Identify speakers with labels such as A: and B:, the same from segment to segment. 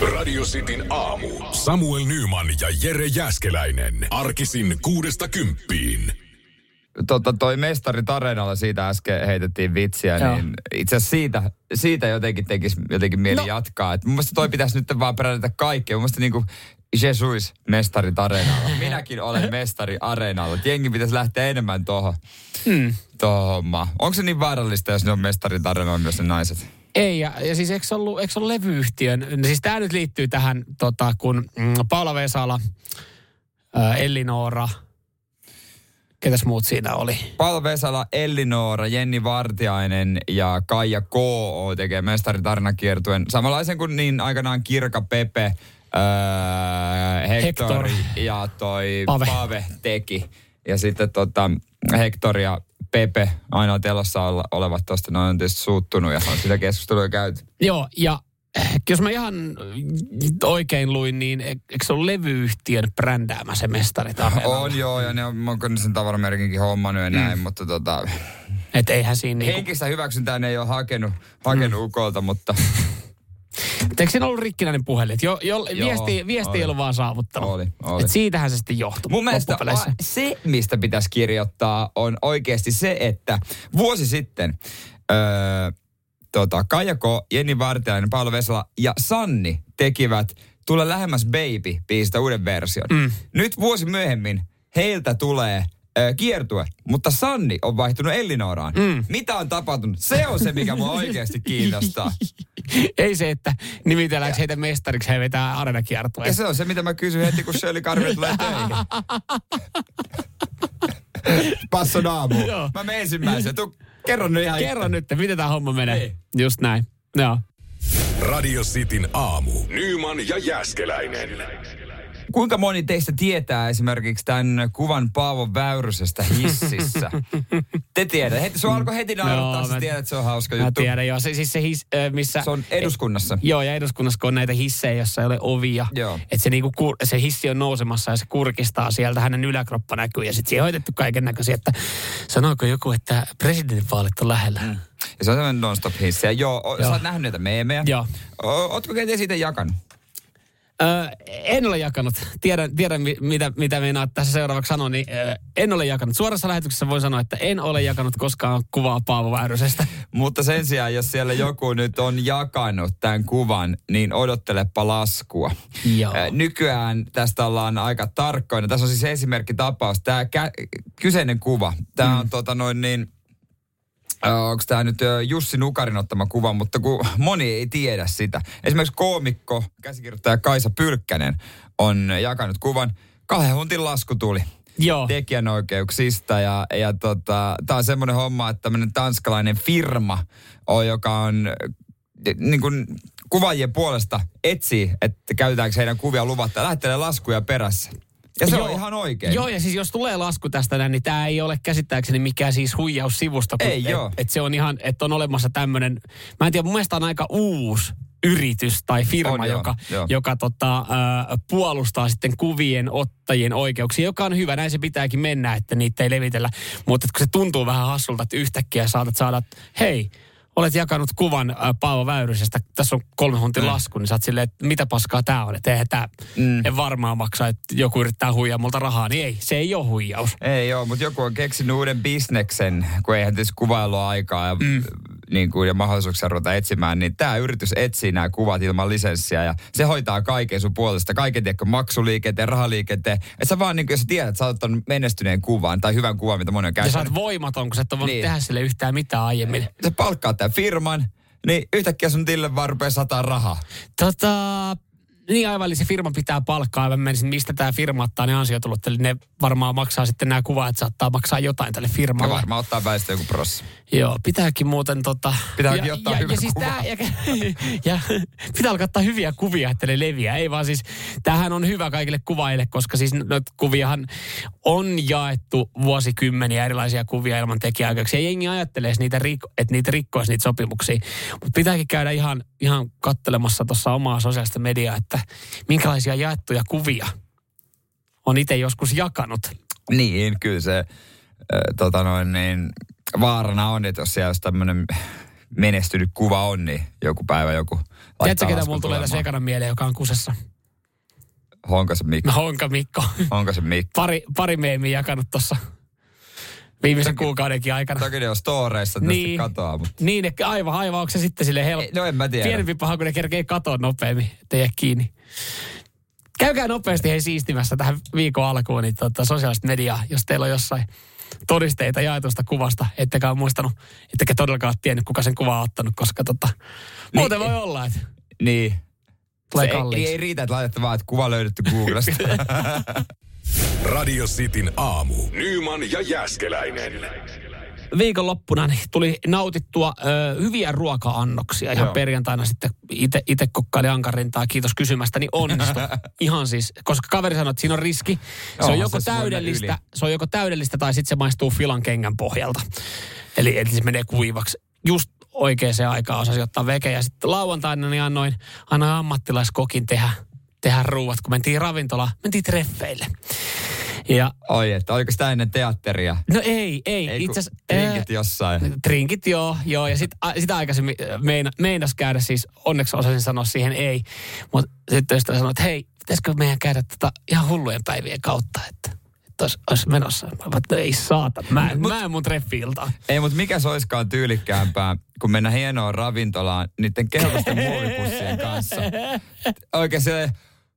A: Radio Cityn aamu. Samuel Nyman ja Jere Jäskeläinen. Arkisin kuudesta kymppiin.
B: Tota, toi mestari Tarenalla siitä äsken heitettiin vitsiä,
C: Joo.
B: niin itse asiassa siitä, siitä jotenkin tekisi jotenkin mieli
C: No.
B: jatkaa. Et mun mielestä toi pitäisi nyt vaan perätä kaikkea. Mun mielestä niinku Jesus mestari Tarenalla. Minäkin olen mestari Areenalla. Jengi pitäisi lähteä enemmän tuohon
C: Hmm.
B: tohon. Onko se niin vaarallista, jos ne on mestari Tarenalla myös ne naiset?
C: Ei, ja, ja siis eikö ollut, eikö ollut levyyhtiön, no siis tämä nyt liittyy tähän, tota, kun mm, Paula Vesala, ää, Ellinora, ketäs muut siinä oli?
B: Paula Vesala, Ellinora, Jenni Vartiainen ja Kaija K. tekee mestari tarinakiertuen. Samanlaisen kuin niin aikanaan Kirka Pepe, öö, Hector,
C: Hector.
B: ja toi
C: Pave.
B: Pave. teki. Ja sitten tota, Hector ja Pepe, ainoa telossa ole- olevat tosta, ne on tietysti suuttunut ja on sitä keskustelua käyty.
C: Joo, ja eh, jos mä ihan oikein luin, niin e- eikö se ole levyyhtiön brändäämä se mestari?
B: On joo, ja ne on, onko ne sen tavaramerkinkin hommannut ja näin, mutta tota,
C: Että eihän siinä niinku,
B: henkistä hyväksyntää ne ei ole hakenut, hakenut
C: Mm.
B: ukolta, mutta
C: eikö siinä ollut rikkinäinen puhelin? Jo, jo,
B: Joo,
C: viesti, viesti ei
B: oli.
C: ollut vaan saavuttanut.
B: Oli, oli.
C: Et siitähän se sitten johtui
B: Mun mielestä se, mistä pitäisi kirjoittaa, on oikeasti se, että vuosi sitten öö, tota, Kaijako, Jenni Vartiainen, Paolo Vesala ja Sanni tekivät Tule lähemmäs baby biisistä uuden version.
C: Mm.
B: Nyt vuosi myöhemmin heiltä tulee kiertue, mutta Sanni on vaihtunut Ellinoraan.
C: Mm.
B: Mitä on tapahtunut? Se on se, mikä mua oikeasti kiinnostaa.
C: Ei se, että nimitelläänkö heitä mestariksi, he vetää areenakiertoa.
B: Ja se on se, mitä mä kysyn heti, kun Shirley Karvi tulee töihin. Passon aamu.
C: Joo.
B: Mä menen ensimmäisenä. Tuu, kerro nyt ihan
C: Kerro nyt, miten tämä homma menee.
B: Niin.
C: Just näin. Joo.
A: Radio Cityn aamu. Nyman ja Jäskeläinen.
B: Kuinka moni teistä tietää esimerkiksi tämän kuvan Paavo Väyrysestä hississä? Te tiedätte. Heti, se alkoi heti naurattaa,
C: Joo,
B: sä
C: mä-
B: tiedät, että se on hauska
C: Mä
B: juttu.
C: tiedän, joo. Se, siis se his, missä...
B: Se on eduskunnassa.
C: Joo, ja eduskunnassa, kun on näitä hissejä, jossa ei ole ovia.
B: Joo.
C: Että se, niinku, kur, se hissi on nousemassa ja se kurkistaa sieltä, hänen yläkroppa näkyy. Ja sitten siihen on hoitettu kaiken näköisiä, että sanoiko joku, että presidentinvaalit on lähellä. Mm.
B: Ja se on semmoinen non-stop hissi. Ja joo,
C: Joo.
B: sä oot nähnyt näitä meemejä.
C: Joo.
B: O, ootko kenties siitä jakanut?
C: Öö, en ole jakanut. Tiedän, tiedän mi- mitä, mitä meinaat tässä seuraavaksi sanoa, niin öö, en ole jakanut. Suorassa lähetyksessä voin sanoa, että en ole jakanut koskaan kuvaa Paavo Väyrysestä.
B: Mutta sen sijaan, jos siellä joku nyt on jakanut tämän kuvan, niin odottelepa laskua.
C: Joo.
B: Äh, Nykyään tästä ollaan aika tarkkoina. Tässä on siis esimerkkitapaus. Tämä kä- kyseinen kuva, tämä on tota noin niin, onko tämä nyt Jussi Nukarin ottama kuva, mutta kun moni ei tiedä sitä. Esimerkiksi koomikko, käsikirjoittaja Kaisa Pylkkänen on jakanut kuvan. Kahden huntin lasku tuli
C: Joo.
B: tekijänoikeuksista ja, ja tota, tämä on semmoinen homma, että tämmöinen tanskalainen firma, on, joka on eh, niin kuin kuvaajien puolesta etsii, että käytetäänkö heidän kuvia luvatta ja lähettelee laskuja perässä. Ja se
C: Joo.
B: on ihan oikein.
C: Joo, ja siis jos tulee lasku tästä näin, niin tämä ei ole käsittääkseni mikään siis huijaussivusto. kun-
B: Ei
C: et,
B: joo.
C: Et se on ihan, että on olemassa tämmöinen, mä en tiedä, mun mielestä on aika uusi yritys tai firma,
B: On,
C: joka,
B: joo.
C: joka tota, äh, puolustaa sitten kuvien ottajien oikeuksia, joka on hyvä. Näin se pitääkin mennä, että niitä ei levitellä. Mutta kun se tuntuu vähän hassulta, että yhtäkkiä saatat saada, että hei, olet jakanut kuvan äh, Paavo Väyrysestä, tässä on kolme huntin
B: Mm.
C: lasku, niin sä oot silleen, että mitä paskaa tää on, että eihän tää,
B: Mm.
C: en varmaan maksa, että joku yrittää huijaa multa rahaa, niin ei, se ei ole huijaus.
B: Ei joo, mutta joku on keksinyt uuden bisneksen, kun eihän tietysti kuvailua aikaa ja, mm. Niin kuin, ja mahdollisuuksia ruveta etsimään, niin tämä yritys etsii nämä kuvat ilman lisenssiä ja se hoitaa kaiken sun puolesta. Kaiken tiedätkö, maksuliikenteen, rahaliikenteen. Että sä vaan, niin kuin, jos sä tiedät, että sä oot menestyneen kuvan tai hyvän kuvan, mitä moni on
C: Ja sä oot voimaton, kun sä et ole voinut
B: Niin.
C: tehdä sille yhtään mitään aiemmin.
B: Sä palkkaat tämän firman, niin yhtäkkiä sun tille vaan rupeaa sataa rahaa.
C: Tota, niin aivan, eli se firma pitää palkkaa. Mä menisin, mistä tämä firma ottaa ne ansiotulot. Eli ne varmaan maksaa sitten nämä kuvat, että saattaa maksaa jotain tälle
B: Ja
C: firmalle.
B: varmaan ottaa väistä joku prossi.
C: Joo, pitääkin muuten tota...
B: Pitääkin
C: ja,
B: ottaa
C: ja,
B: hyvä
C: ja, siis tää, ja, ja, pitää alkaa ottaa hyviä kuvia, että ne leviää. Ei vaan siis, tämähän on hyvä kaikille kuvaajille, koska siis noita kuviahan on jaettu vuosikymmeniä erilaisia kuvia ilman tekijäoikeuksia. Ja jengi ajattelee, että niitä, rik, että niitä rikkoisi niitä sopimuksia. Mutta pitääkin käydä ihan, ihan kattelemassa tuossa omaa sosiaalista mediaa, että minkälaisia jaettuja kuvia on itse joskus jakanut.
B: Niin, kyllä se äh, tota noin, niin, vaarana on, että jos siellä olisi tämmöinen menestynyt kuva on, niin joku päivä joku laittaa
C: Tiedätkö, ketä mulla tulee tässä ekana mieleen, joka on kusessa?
B: Honkasen Mikko.
C: No Honka Mikko.
B: Honkasen Mikko.
C: Pari, pari meemiä jakanut tuossa viimeisen kuukaudenkin aikana.
B: Toki ne on storeissa, että
C: Niin.
B: niin. katoaa, mutta...
C: Niin, että aivan, aivan, onko se sitten sille helppo?
B: No en mä tiedä.
C: Pienempi paha, kun ne kerkee katoa nopeammin, ettei jää kiinni. Käykää nopeasti hei siistimässä tähän viikon alkuun niin tota, sosiaalista mediaa, jos teillä on jossain todisteita jaetusta kuvasta, ettekä ole muistanut, ettekä todellakaan ole tiennyt, kuka sen kuvaa on ottanut, koska tota, muuten voi olla, että
B: Niin.
C: tulee
B: Se ei, ei, riitä, että laitatte vaan, että kuva löydetty Googlesta.
A: Radio Cityn aamu. Nyman ja Jäskeläinen.
C: viikonloppuna niin tuli nautittua ö, hyviä ruoka-annoksia. Ihan
B: Joo.
C: perjantaina sitten itse kokkaili ankarintaa, kiitos kysymästä, niin onnistu. Ihan siis, koska kaveri sanoi, että siinä on riski. Se on joko
B: se,
C: täydellistä, se on joko täydellistä tai sitten se maistuu filan kengän pohjalta. Eli, eli se menee kuivaksi. Just oikeaan aikaan osasi ottaa veke. Ja sitten lauantaina niin annoin, annoin ammattilaiskokin tehdä, tehdä ruuat, kun mentiin ravintolaan, mentiin treffeille. Ja
B: Oi, että oliko sitä ennen teatteria?
C: no ei, ei.
B: Ei,
C: Itse asiassa...
B: drinkit jossain.
C: Trinkit joo, joo. Ja sit, a, sitä aikaisemmin meina, meinas käydä siis, onneksi osasin sanoa siihen ei. Mutta sitten ystävä sanoi, että hei, pitäisikö meidän käydä tota ihan hullujen päivien kautta, että, olisi, olisi menossa. Mä että ei saata, mä, en- mä en mun treffi-iltaan.
B: Ei, mutta mikä se olisikaan tyylikkäämpää, kun mennä hienoon ravintolaan niiden kehollisten muovipussien kanssa. Oikein se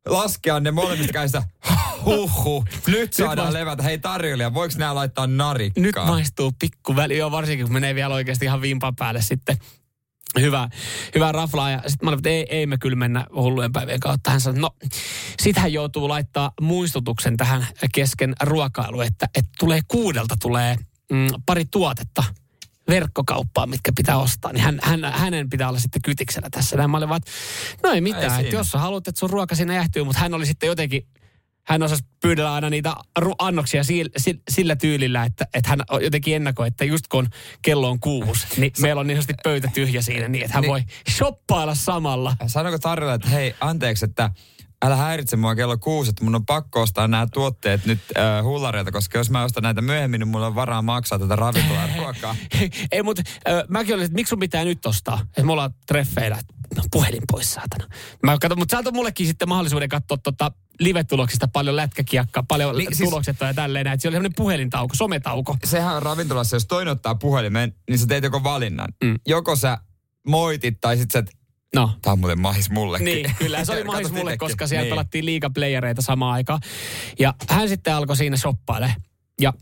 B: laskea ne molemmista käistä. Huhhuh, nyt saadaan
C: maist-
B: levätä. Hei tarjoilija, voiko nämä laittaa narikkaan?
C: Nyt maistuu pikku väli, joo, varsinkin kun menee vielä oikeasti ihan vimpan päälle sitten. Hyvä, hyvä raflaa. Ja sitten mä olin, että ei, ei me kyllä mennä hullujen päivien kautta. Hän sanoi, no sitähän joutuu laittaa muistutuksen tähän kesken ruokailu, että, että tulee kuudelta tulee mm, pari tuotetta verkkokauppaa, mitkä pitää ostaa, niin hän, hän, hänen pitää olla sitten kytiksellä tässä. Näin mä olin vaan, että no ei mitään,
B: Ei
C: että jos sä haluat, että sun ruoka siinä jähtyy, mutta hän oli sitten jotenkin, hän osasi pyydellä aina niitä annoksia sillä, sillä tyylillä, että, että hän jotenkin ennakoi, että just kun kello on kuusi, niin meillä on niin pöytä tyhjä siinä, niin että hän
B: Niin.
C: voi shoppailla samalla.
B: Sanoiko tarjolla, että hei, anteeksi, että älä häiritse mua kello kuusi, että mun on pakko ostaa nämä tuotteet nyt äh, hullareilta, koska jos mä ostan näitä myöhemmin, niin mulla on varaa maksaa tätä ravintolan ruokaa.
C: Ei, mutta äh, mäkin olin, että miksi sun pitää nyt ostaa? Että me ollaan treffeillä, no puhelin pois saatana. Mä katson, mutta sä mullekin sitten mahdollisuuden katsoa tota live-tuloksista paljon lätkäkiekkaa, paljon
B: Niin, siis-
C: tulokset ja tälleen näin. Siellä oli sellainen puhelintauko, sometauko.
B: Sehän on ravintolassa, jos toinen ottaa puhelimen, niin sä teet joko valinnan.
C: Mm.
B: Mm. Joko sä moitit tai sit sä, et,
C: No,
B: tää on muuten mahis mullekin.
C: Niin, kyllä. Se oli mahis mulle, koska siellä
B: niin.
C: pelattiin liigaplayereita samaan aikaan. Ja hän sitten alkoi siinä shoppaile. Ja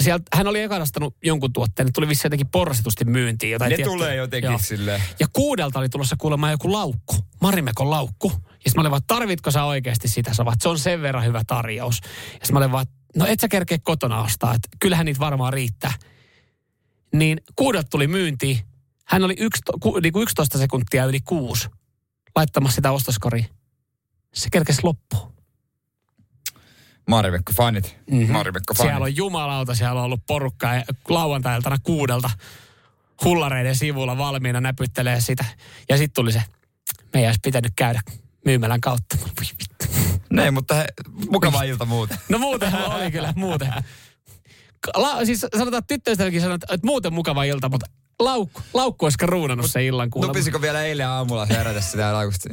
C: sieltä, hän oli eka nostanut jonkun tuotteen, ne tuli vissi jotenkin porrasitusti myyntiin. Jotain
B: Ne
C: tiettyä-
B: tulee jotenkin
C: Joo.
B: silleen.
C: Ja kuudelta oli tulossa kuulemma joku laukku, Marimekon laukku. Ja sitten mä olin vaan, tarvitko sä oikeasti sitä? Sä vaan, se on sen verran hyvä tarjous. Ja sitten mä olin vaan, no et sä kerkeä kotona ostaa, että kyllähän niitä varmaan riittää. Niin kuudelta tuli myyntiin. Hän oli yksi, ku, niin kuin 11 sekuntia yli kuusi laittamassa sitä ostoskoriin. Se kerkesi loppuun.
B: Marimekko fanit. Mm-hmm. Fanit.
C: Siellä on jumalauta, siellä on ollut porukkaa ja lauantailtana kuudelta hullareiden sivulla valmiina näpyttelee sitä. Ja sitten tuli se, me ei olisi pitänyt käydä myymälän kautta.
B: Niin, mutta he, mukava ilta muuten.
C: No muuten oli kyllä, muuten. La, siis sanotaan, että tyttöystäväkin sanoi, että että muuten mukava ilta, mutta laukku, laukku olisi ruunannut se illan kuulemma.
B: Nupisiko vielä eilen aamulla herätä sitä laukusta?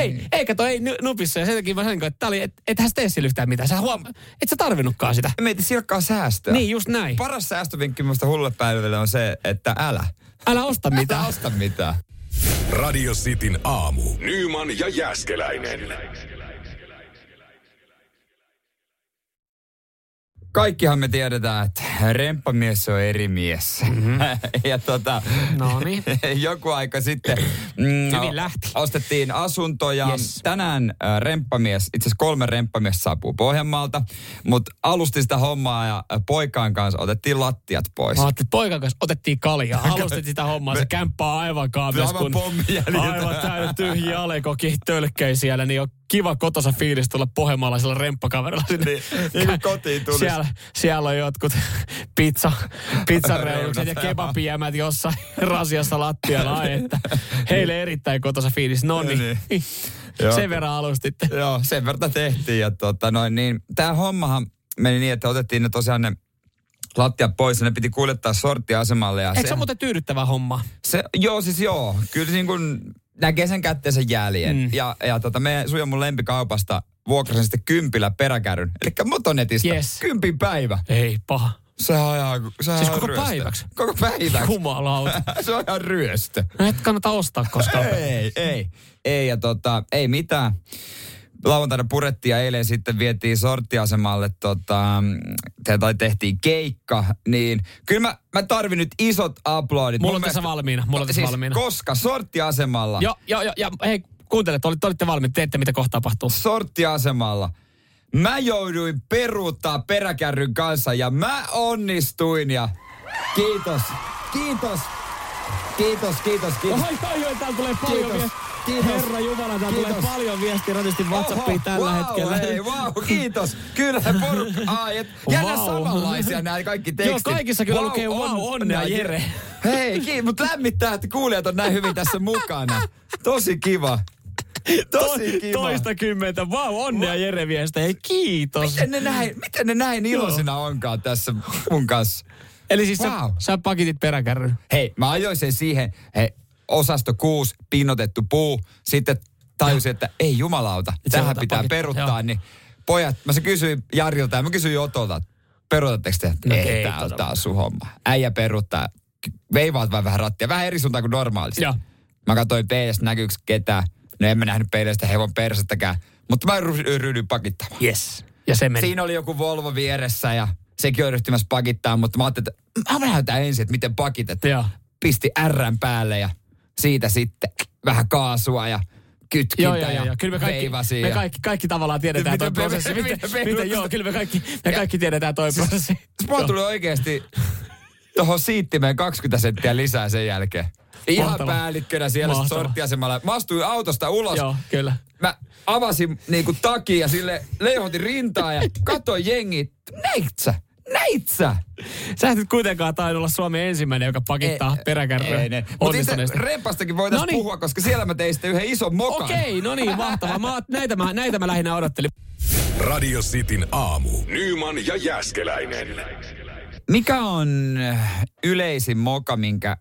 C: Ei, ei kato, ei nu- nupissa. Ja sen takia mä sanoin, että tää oli, et, et hän tee sillä yhtään mitään. Sä huom... Et sä tarvinnutkaan sitä.
B: Meitä silkkaa säästöä.
C: Niin, just näin.
B: Paras säästövinkki minusta hullulle päivälle on se, että älä.
C: Älä osta
B: Älä
C: mitään.
B: osta mitään.
A: Radio Cityn aamu. Nyman ja Jäskeläinen.
B: Kaikkihan me tiedetään, että remppamies on eri mies. Mm-hmm. ja tota,
C: No niin.
B: joku aika sitten mm,
C: Hyvin lähti.
B: ostettiin asunto ja
C: Yes.
B: tänään äh, remppamies, itse asiassa kolme remppamies saapuu Pohjanmaalta, mutta alusti sitä hommaa ja äh, poikaan kanssa otettiin lattiat pois.
C: Mä ajattelin, poikan kanssa otettiin kaljaa. Alustit sitä hommaa. Se kämppä on aivan kaavias,
B: Aivan
C: kun aivan täynnä tyhjiä alekoki tölkkei siellä, niin on kiva kotosa fiilis tulla pohjanmaalaisella remppakaverilla sinne.
B: Niin, niin kuin kotiin tulisi.
C: Siellä, siellä on jotkut pizza, pizzareunukset ja kebabijämät jossain rasiassa lattialla. Ai, että heille erittäin kotosa fiilis. No niin,
B: Niin. Joo.
C: sen verran alustitte.
B: Joo, sen verran tehtiin. Ja tota noin, niin, tämä hommahan meni niin, että otettiin ne tosiaan ne lattia pois ja ne piti kuljettaa sorttiasemalle. Ja
C: Eikö se ole muuten tyydyttävä homma?
B: se, joo, siis joo. Kyllä niin kuin näkee sen kätteensä jäljen. Mm. Ja, ja tota, me Suja mun lempikaupasta vuokrasin sitten kympillä peräkärryn. Eli motonetista.
C: Yes.
B: Kympin päivä.
C: Ei paha.
B: Se on ihan, se on
C: Siis
B: ihan
C: koko
B: ryöstö.
C: päiväksi?
B: Koko päiväksi.
C: Jumalauta.
B: se on ihan ryöstö.
C: No et kannata ostaa koskaan.
B: Ei, ei. Ei, ja tota, ei mitään. Lauantaina purettiin ja eilen sitten vietiin sorttiasemalle, tota, tai tehtiin keikka, niin kyllä mä, mä tarvin nyt isot aplodit.
C: Mulla on tässä
B: mielestä-
C: valmiina, mulla on tässä
B: siis,
C: valmiina.
B: Koska sorttiasemalla,
C: Joo, joo, joo, ja hei, kuuntele, te olitte, olitte valmiit, teette mitä kohta tapahtuu.
B: sorttiasemalla, mä jouduin peruuttaa peräkärryn kanssa ja mä onnistuin ja kiitos, kiitos, kiitos, kiitos, kiitos.
C: Oi, oi, oi, täällä tulee paljon
B: Kiitos.
C: viestiä.
B: Kiitos.
C: Herra Jumala,
B: Kiitos.
C: tulee paljon viestiä radistin WhatsAppiin
B: Oho,
C: tällä
B: wow,
C: hetkellä.
B: Hei, wow, kiitos. Kyllä porukka. Ai, et,
C: Wow.
B: samanlaisia nämä kaikki tekstit.
C: Joo, kaikissa kyllä lukee wow, onnea Jere.
B: Hei, kiitos, mutta lämmittää, että kuulijat on näin hyvin tässä mukana. Tosi kiva. Tosi kiva.
C: Toista kymmentä. Vau, wow, onnea Jere viestejä. Hei, kiitos.
B: Miten ne näin, miten ne näin iloisina onkaan tässä mun kanssa?
C: Eli siis
B: Wow.
C: sä, sä pakitit peräkärryn.
B: Hei, mä ajoin sen siihen, hei, osasto 6, pinnotettu puu. Sitten tajusin, että ei jumalauta,
C: se
B: tähän pitää
C: pakittaa,
B: peruttaa.
C: joo.
B: Niin pojat, mä se kysyin Jarilta ja mä kysyin Otolta, että peruutatteko te?
C: No
B: ei,
C: ei
B: tää on taas sun homma. Äijä peruttaa. Veivaat vaan vähän rattia, vähän eri suuntaan kuin normaalisti.
C: Joo.
B: Mä katsoin peilistä, näkyykö ketään. No en mä nähnyt peilistä hevon persettäkään. Mutta mä ry- ryhdyin pakittamaan.
C: Yes. Ja se meni.
B: Siinä oli joku Volvo vieressä ja sekin on ryhtymässä pakittaa, mutta mä ajattelin, että mä näytän ensin, että miten pakitetaan
C: Joo.
B: pisti Rn päälle ja siitä sitten vähän kaasua ja kytkintä
C: Joo, joo,
B: ja
C: joo, joo. Kyllä me kaikki, me
B: ja-
C: kaikki, kaikki tavallaan tiedetään toi prosessi.
B: miten-
C: Miten,
B: miten-
C: miten, joo, kyllä me kaikki, me
B: Ja-
C: kaikki tiedetään toi prosessi.
B: Siis Mulla tuli oikeasti tuohon siittimeen 20 senttiä lisää sen jälkeen. Ihan
C: Mahtavaa.
B: päällikkönä siellä sit
C: Mahtavaa.
B: sorttiasemalla. Mä astuin autosta ulos.
C: Joo, kyllä.
B: Mä avasin niinku takia ja sille leihotin rintaa ja katsoin jengi. Näitsä? Näitsä?
C: Sä et nyt kuitenkaan tainnut olla Suomen ensimmäinen, joka pakittaa peräkärryä onnistuneesti.
B: rempastakin voitaisiin
C: Noniin.
B: puhua, koska siellä mä tein sitten yhden ison mokan.
C: Okei, no niin, mahtavaa. Mä, näitä, mä, näitä mä lähinnä odottelin.
A: Radio Cityn aamu. Nyman ja Jäskeläinen.
B: Mikä on äh, yleisin moka, minkä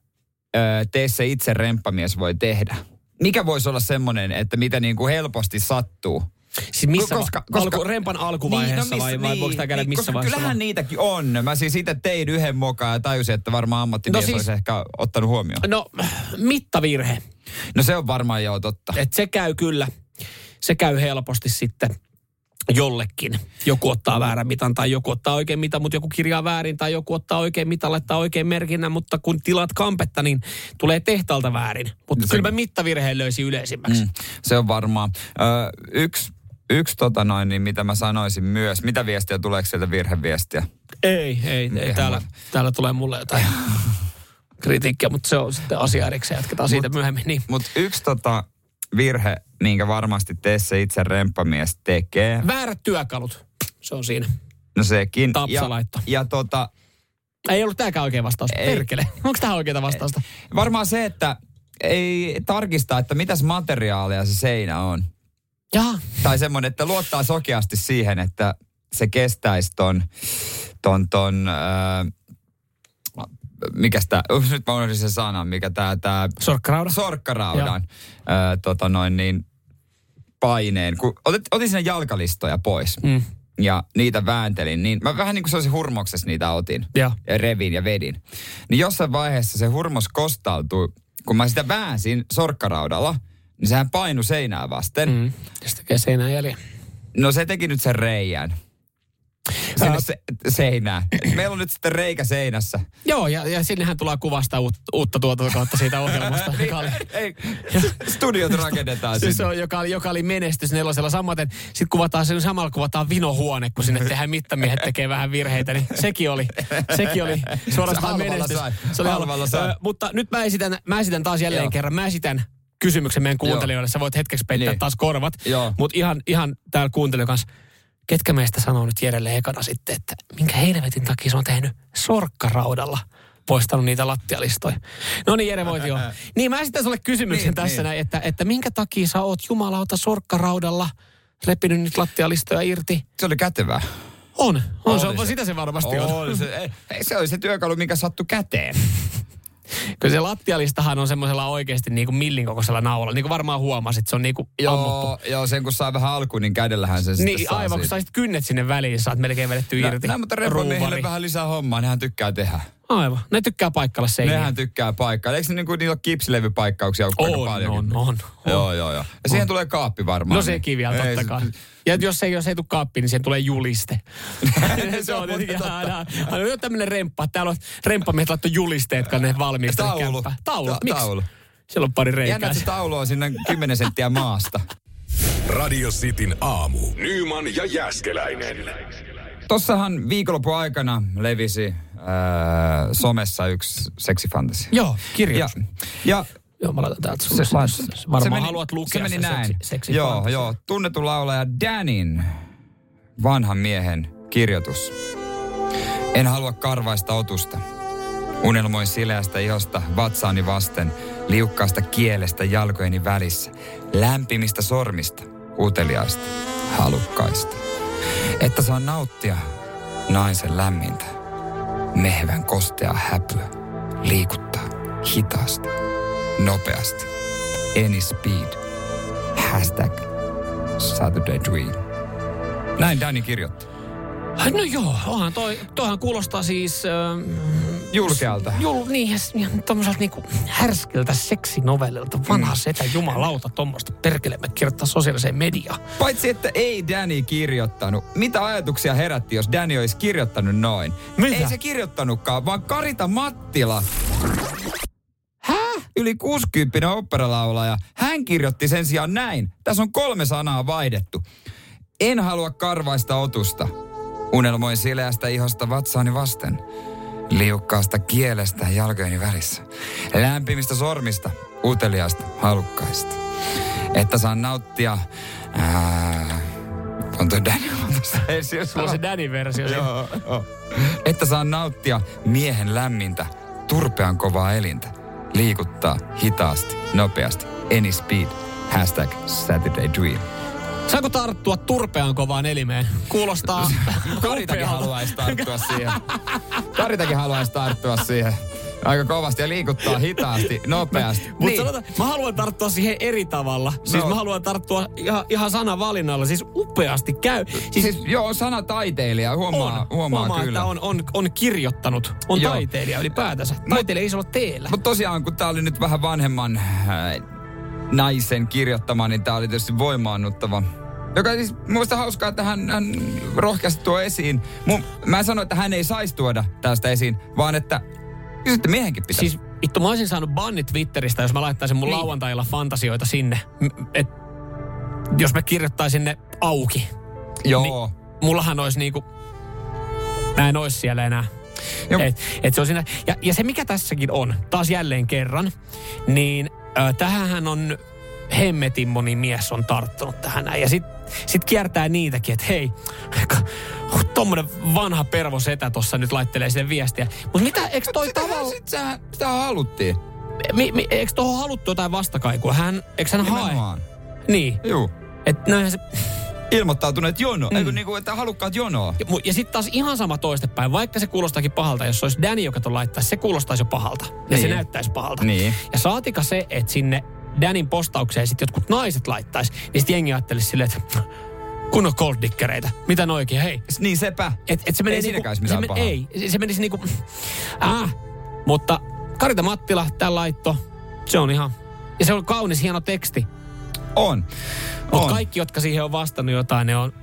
B: ö, teissä itse remppamies voi tehdä? Mikä voisi olla semmoinen, että mitä niin kuin helposti sattuu?
C: Siis missä,
B: Koska-
C: koska,
B: koska-
C: alku, rempan alkuvaiheessa
B: no
C: vai, vai voiko tämä käydä missä
B: koska
C: vaiheessa?
B: Kyllähän niitäkin on. Mä siis itse tein yhden mokan ja tajusin, että varmaan ammattimies
C: No siis-
B: olisi ehkä ottanut huomioon.
C: No, mittavirhe.
B: No se on varmaan joo totta.
C: Et se käy kyllä, se käy helposti sitten jollekin. Joku ottaa väärän mitan tai joku ottaa oikein mitan, mutta joku kirjaa väärin tai joku ottaa oikein mitan, laittaa oikein merkinnän, mutta kun tilaat kampetta, niin tulee tehtaalta väärin. Mutta
B: Se-
C: kyllä mä mittavirheen löysin yleisimmäksi.
B: Mm, se on varmaan. Ö, yksi, yksi tota noin, niin mitä mä sanoisin myös. Mitä viestiä tuleeko sieltä virheviestiä?
C: Ei, ei, ei. Täällä,
B: mä-
C: täällä tulee mulle jotain kritiikkiä, mutta se on sitten asia erikseen. Jatketaan siitä myöhemmin. Niin.
B: Mutta yksi tota virhe, minkä varmasti teissä itse remppamies tekee,
C: Väärät työkalut. Se on siinä.
B: no sekin.
C: Tapsalaitto.
B: Ja, ja tota,
C: Ei ollut tämäkään oikea vastaus.
B: Ei.
C: Perkele. Onko tämä oikeaa vastausta?
B: varmaan se, että ei tarkista, että mitäs materiaalia se seinä on.
C: Jaha.
B: Tai semmoinen, että luottaa sokeasti siihen, että se kestäisi ton, ton, ton äh, mikäs tää, uh, nyt mä unohdin sen sanan, mikä tää, tää
C: Sorkkarauda.
B: sorkkaraudan äh, tota noin niin, paineen. Kun otit, otin sinne jalkalistoja pois
C: Mm.
B: ja niitä vääntelin, niin mä vähän niin kuin se olisi hurmoksessa niitä otin.
C: Joo.
B: Ja revin ja vedin. Niin jossain vaiheessa se hurmos kostautui, kun mä sitä väänsin sorkkaraudalla, niin sehän painui seinää vasten.
C: Mm. Sitten tekee seinään jäljen.
B: No se teki nyt sen reijän. Sinne se, seinään. Et Meillä on nyt sitten reikä seinässä.
C: Joo, ja, ja sinnehän tulee kuvasta uut, uutta tuotantokautta siitä ohjelmasta. joka oli,
B: Ei, studiot rakennetaan
C: siis se on, joka, oli, joka oli menestys nelosella. Samaten sitten kuvataan, sen samalla kuvataan vinohuone, kun sinne tehdään mittamiehet tekee vähän virheitä. Niin sekin oli, sekin oli suorastaan
B: halvalla
C: menestys.
B: sai.
C: Se oli
B: Halvalla sai.
C: Ö, mutta nyt mä esitän, mä esitän taas jälleen
B: Joo.
C: kerran. Mä esitän kysymyksen meidän kuuntelijoille. Sä voit hetkeksi peittää
B: Niin.
C: taas korvat.
B: Joo.
C: Mutta ihan, ihan täällä kuuntelijan kanssa. Ketkä meistä sanoo nyt Jerelle ekana sitten, että minkä helvetin takia se on tehnyt sorkkaraudalla poistanut niitä lattialistoja. No niin, Jere voit jo. Niin, mä esitän sulle kysymyksen
B: Niin,
C: tässä
B: niin.
C: näin, että, että minkä takia sä oot jumalauta sorkkaraudalla repinyt nyt lattialistoja irti?
B: Se oli kätevää.
C: On, on, se,
B: Oli
C: on
B: se.
C: sitä se varmasti on.
B: Oli se, ei, ei, se oli se työkalu, mikä sattui käteen.
C: Kyllä se lattialistahan on semmoisella oikeasti niin kuin millin kokoisella naulalla. Niin kuin varmaan huomasit, se on niin kuin ammuttu.
B: Joo, joo, sen kun saa vähän alkuun, niin kädellähän se sitten
C: Niin
B: saa
C: aivan, kun saisit kynnet sinne väliin, saat melkein vedetty irti.
B: No, no, mutta repomiehille vähän lisää hommaa, nehän tykkää tehdä.
C: Aivan, ne tykkää paikalla seiniä.
B: Nehän tykkää paikkaa. Eikö ne niinku, niillä ole kipsilevypaikkauksia aika
C: on,
B: paljon?
C: on, on, on.
B: Joo, joo, joo. Ja siihen tulee kaappi varmaan.
C: No sekin vielä, totta
B: se-
C: kai. Ja jos ei, jos ei tule kaappiin, niin siihen tulee juliste. se on
B: on
C: tietenkin
B: totta.
C: aina, aina jo tämmöinen remppa. Täällä on remppamiehet laittoi julisteet, kun ne valmiiksi
B: Taulu.
C: Taulu.
B: Ta-
C: Miksi?
B: taulu.
C: Siellä on pari reikää.
B: Jännä, että se taulu on sinne 10 senttiä maasta.
A: Radio Cityn aamu. Nyman ja Jäskeläinen.
B: Tossahan viikonlopun aikana levisi äh, somessa yksi seksifantasi.
C: Joo,
B: Ja,
C: kirjaus.
B: ja
C: Joo, mä laitan täältä
B: se,
C: sulle.
B: lait-
C: sen. Varmaan
B: se meni,
C: haluat lukea
B: se meni
C: sen
B: näin.
C: seksi, seksi
B: joo,
C: fantasia.
B: joo. Tunnetun laulaja Danin vanhan miehen kirjoitus. En halua karvaista otusta. Unelmoin sileästä ihosta vatsaani vasten, liukkaasta kielestä jalkojeni välissä, lämpimistä sormista, uteliaista, halukkaista. Että saan nauttia naisen lämmintä, mehevän kostea häpyä, liikuttaa hitaasti, nopeasti, any speed, hashtag Saturday Dream. Näin Danny kirjoitti.
C: No joo, onhan toi, toihan kuulostaa siis... Ähm,
B: Julkealta.
C: Jul, niin, ja, ja tommoselta niinku härskiltä seksinovellilta. Vanha setä jumalauta tommoista perkelemme kirjoittaa sosiaaliseen mediaan.
B: Paitsi, että ei Danny kirjoittanut. Mitä ajatuksia herätti, jos Danny olisi kirjoittanut noin?
C: Mitä?
B: Ei se kirjoittanutkaan, vaan Karita Mattila. Yli 60 operalaulaja. Hän kirjoitti sen sijaan näin. Tässä on kolme sanaa vaihdettu. En halua karvaista otusta. Unelmoin sileästä ihosta vatsaani vasten. Liukkaasta kielestä jalkojeni välissä. Lämpimistä sormista, uteliaista, halukkaista. Että saan nauttia... Ää, on tuossa ensin, jos
C: Sulla on se Danny-versio.
B: Joo, joo. Että saan nauttia miehen lämmintä, turpean kovaa elintä. Liikuttaa hitaasti, nopeasti, any speed. Hashtag Saturday Dream.
C: Saanko tarttua turpean kovaan elimeen? Kuulostaa
B: Karitakin haluaisi tarttua siihen. Karitakin haluaisi tarttua siihen. Aika kovasti ja liikuttaa hitaasti, nopeasti.
C: Mutta niin. sanotaan, mä haluan tarttua siihen eri tavalla. Siis
B: No.
C: mä haluan tarttua ihan, ihan sanavalinnalla. Siis upeasti käy. Siis,
B: Siis joo, sana taiteilija, huomaa,
C: on,
B: huomaa,
C: huomaa
B: kyllä.
C: että on, on, on kirjoittanut. On
B: Joo.
C: taiteilija ylipäätänsä. Taiteilija ei se ole teillä.
B: Mutta tosiaan, kun tää oli nyt vähän vanhemman äh, naisen kirjoittama, niin tää oli tietysti voimaannuttava. Joka siis muista hauskaa, että hän, hän rohkeasti tuo esiin. Mun, mä en sano, että hän ei saisi tuoda tästä esiin, vaan että sitten miehenkin pitäisi.
C: Siis vittu, mä olisin saanut banni Twitteristä, jos mä laittaisin mun
B: Niin.
C: lauantailla fantasioita sinne. Et, jos mä kirjoittaisin ne auki.
B: Joo.
C: Niin, mullahan olisi niinku... Mä en olisi siellä enää.
B: Joo.
C: Et, et se on siinä, ja, ja se mikä tässäkin on, taas jälleen kerran, niin äh, tähän on hemmetin moni mies on tarttunut tähän. Ja sit, sit kiertää niitäkin, että hei, tommonen vanha pervo setä tossa nyt laittelee sille viestiä. Mutta mitä, eikö toi
B: Sitähän,
C: tavalla...
B: sit, sehän, sitä haluttiin.
C: Mi, mi, eikö tuohon haluttu jotain vastakaikua? Hän, eikö hän hae?
B: Nimenomaan.
C: Niin.
B: Juu.
C: Et näinhän se,
B: Ilmoittautuneet jono.
C: Mm.
B: Eikö niinku, että halukkaat jonoa.
C: ja, ja sitten taas ihan sama toistepäin. Vaikka se kuulostaakin pahalta, jos se olisi Danny, joka tuon laittaisi, se kuulostaisi jo pahalta. Ja
B: Niin.
C: se näyttäisi pahalta.
B: Niin.
C: Ja saatika se, että sinne Danin postaukseen sitten jotkut naiset laittaisi, niin sitten jengi ajattelisi silleen, että kun on golddickereitä. Mitä ne oikein, hei.
B: Niin sepä.
C: Et, et se menee
B: Ei
C: niinku, se men,
B: pahaa.
C: Ei, se, se menisi niinku, äh, mutta Karita Mattila, tämä laitto, se on ihan, ja se on kaunis, hieno teksti.
B: On.
C: Mutta
B: On.
C: kaikki, jotka siihen on vastannut jotain, ne on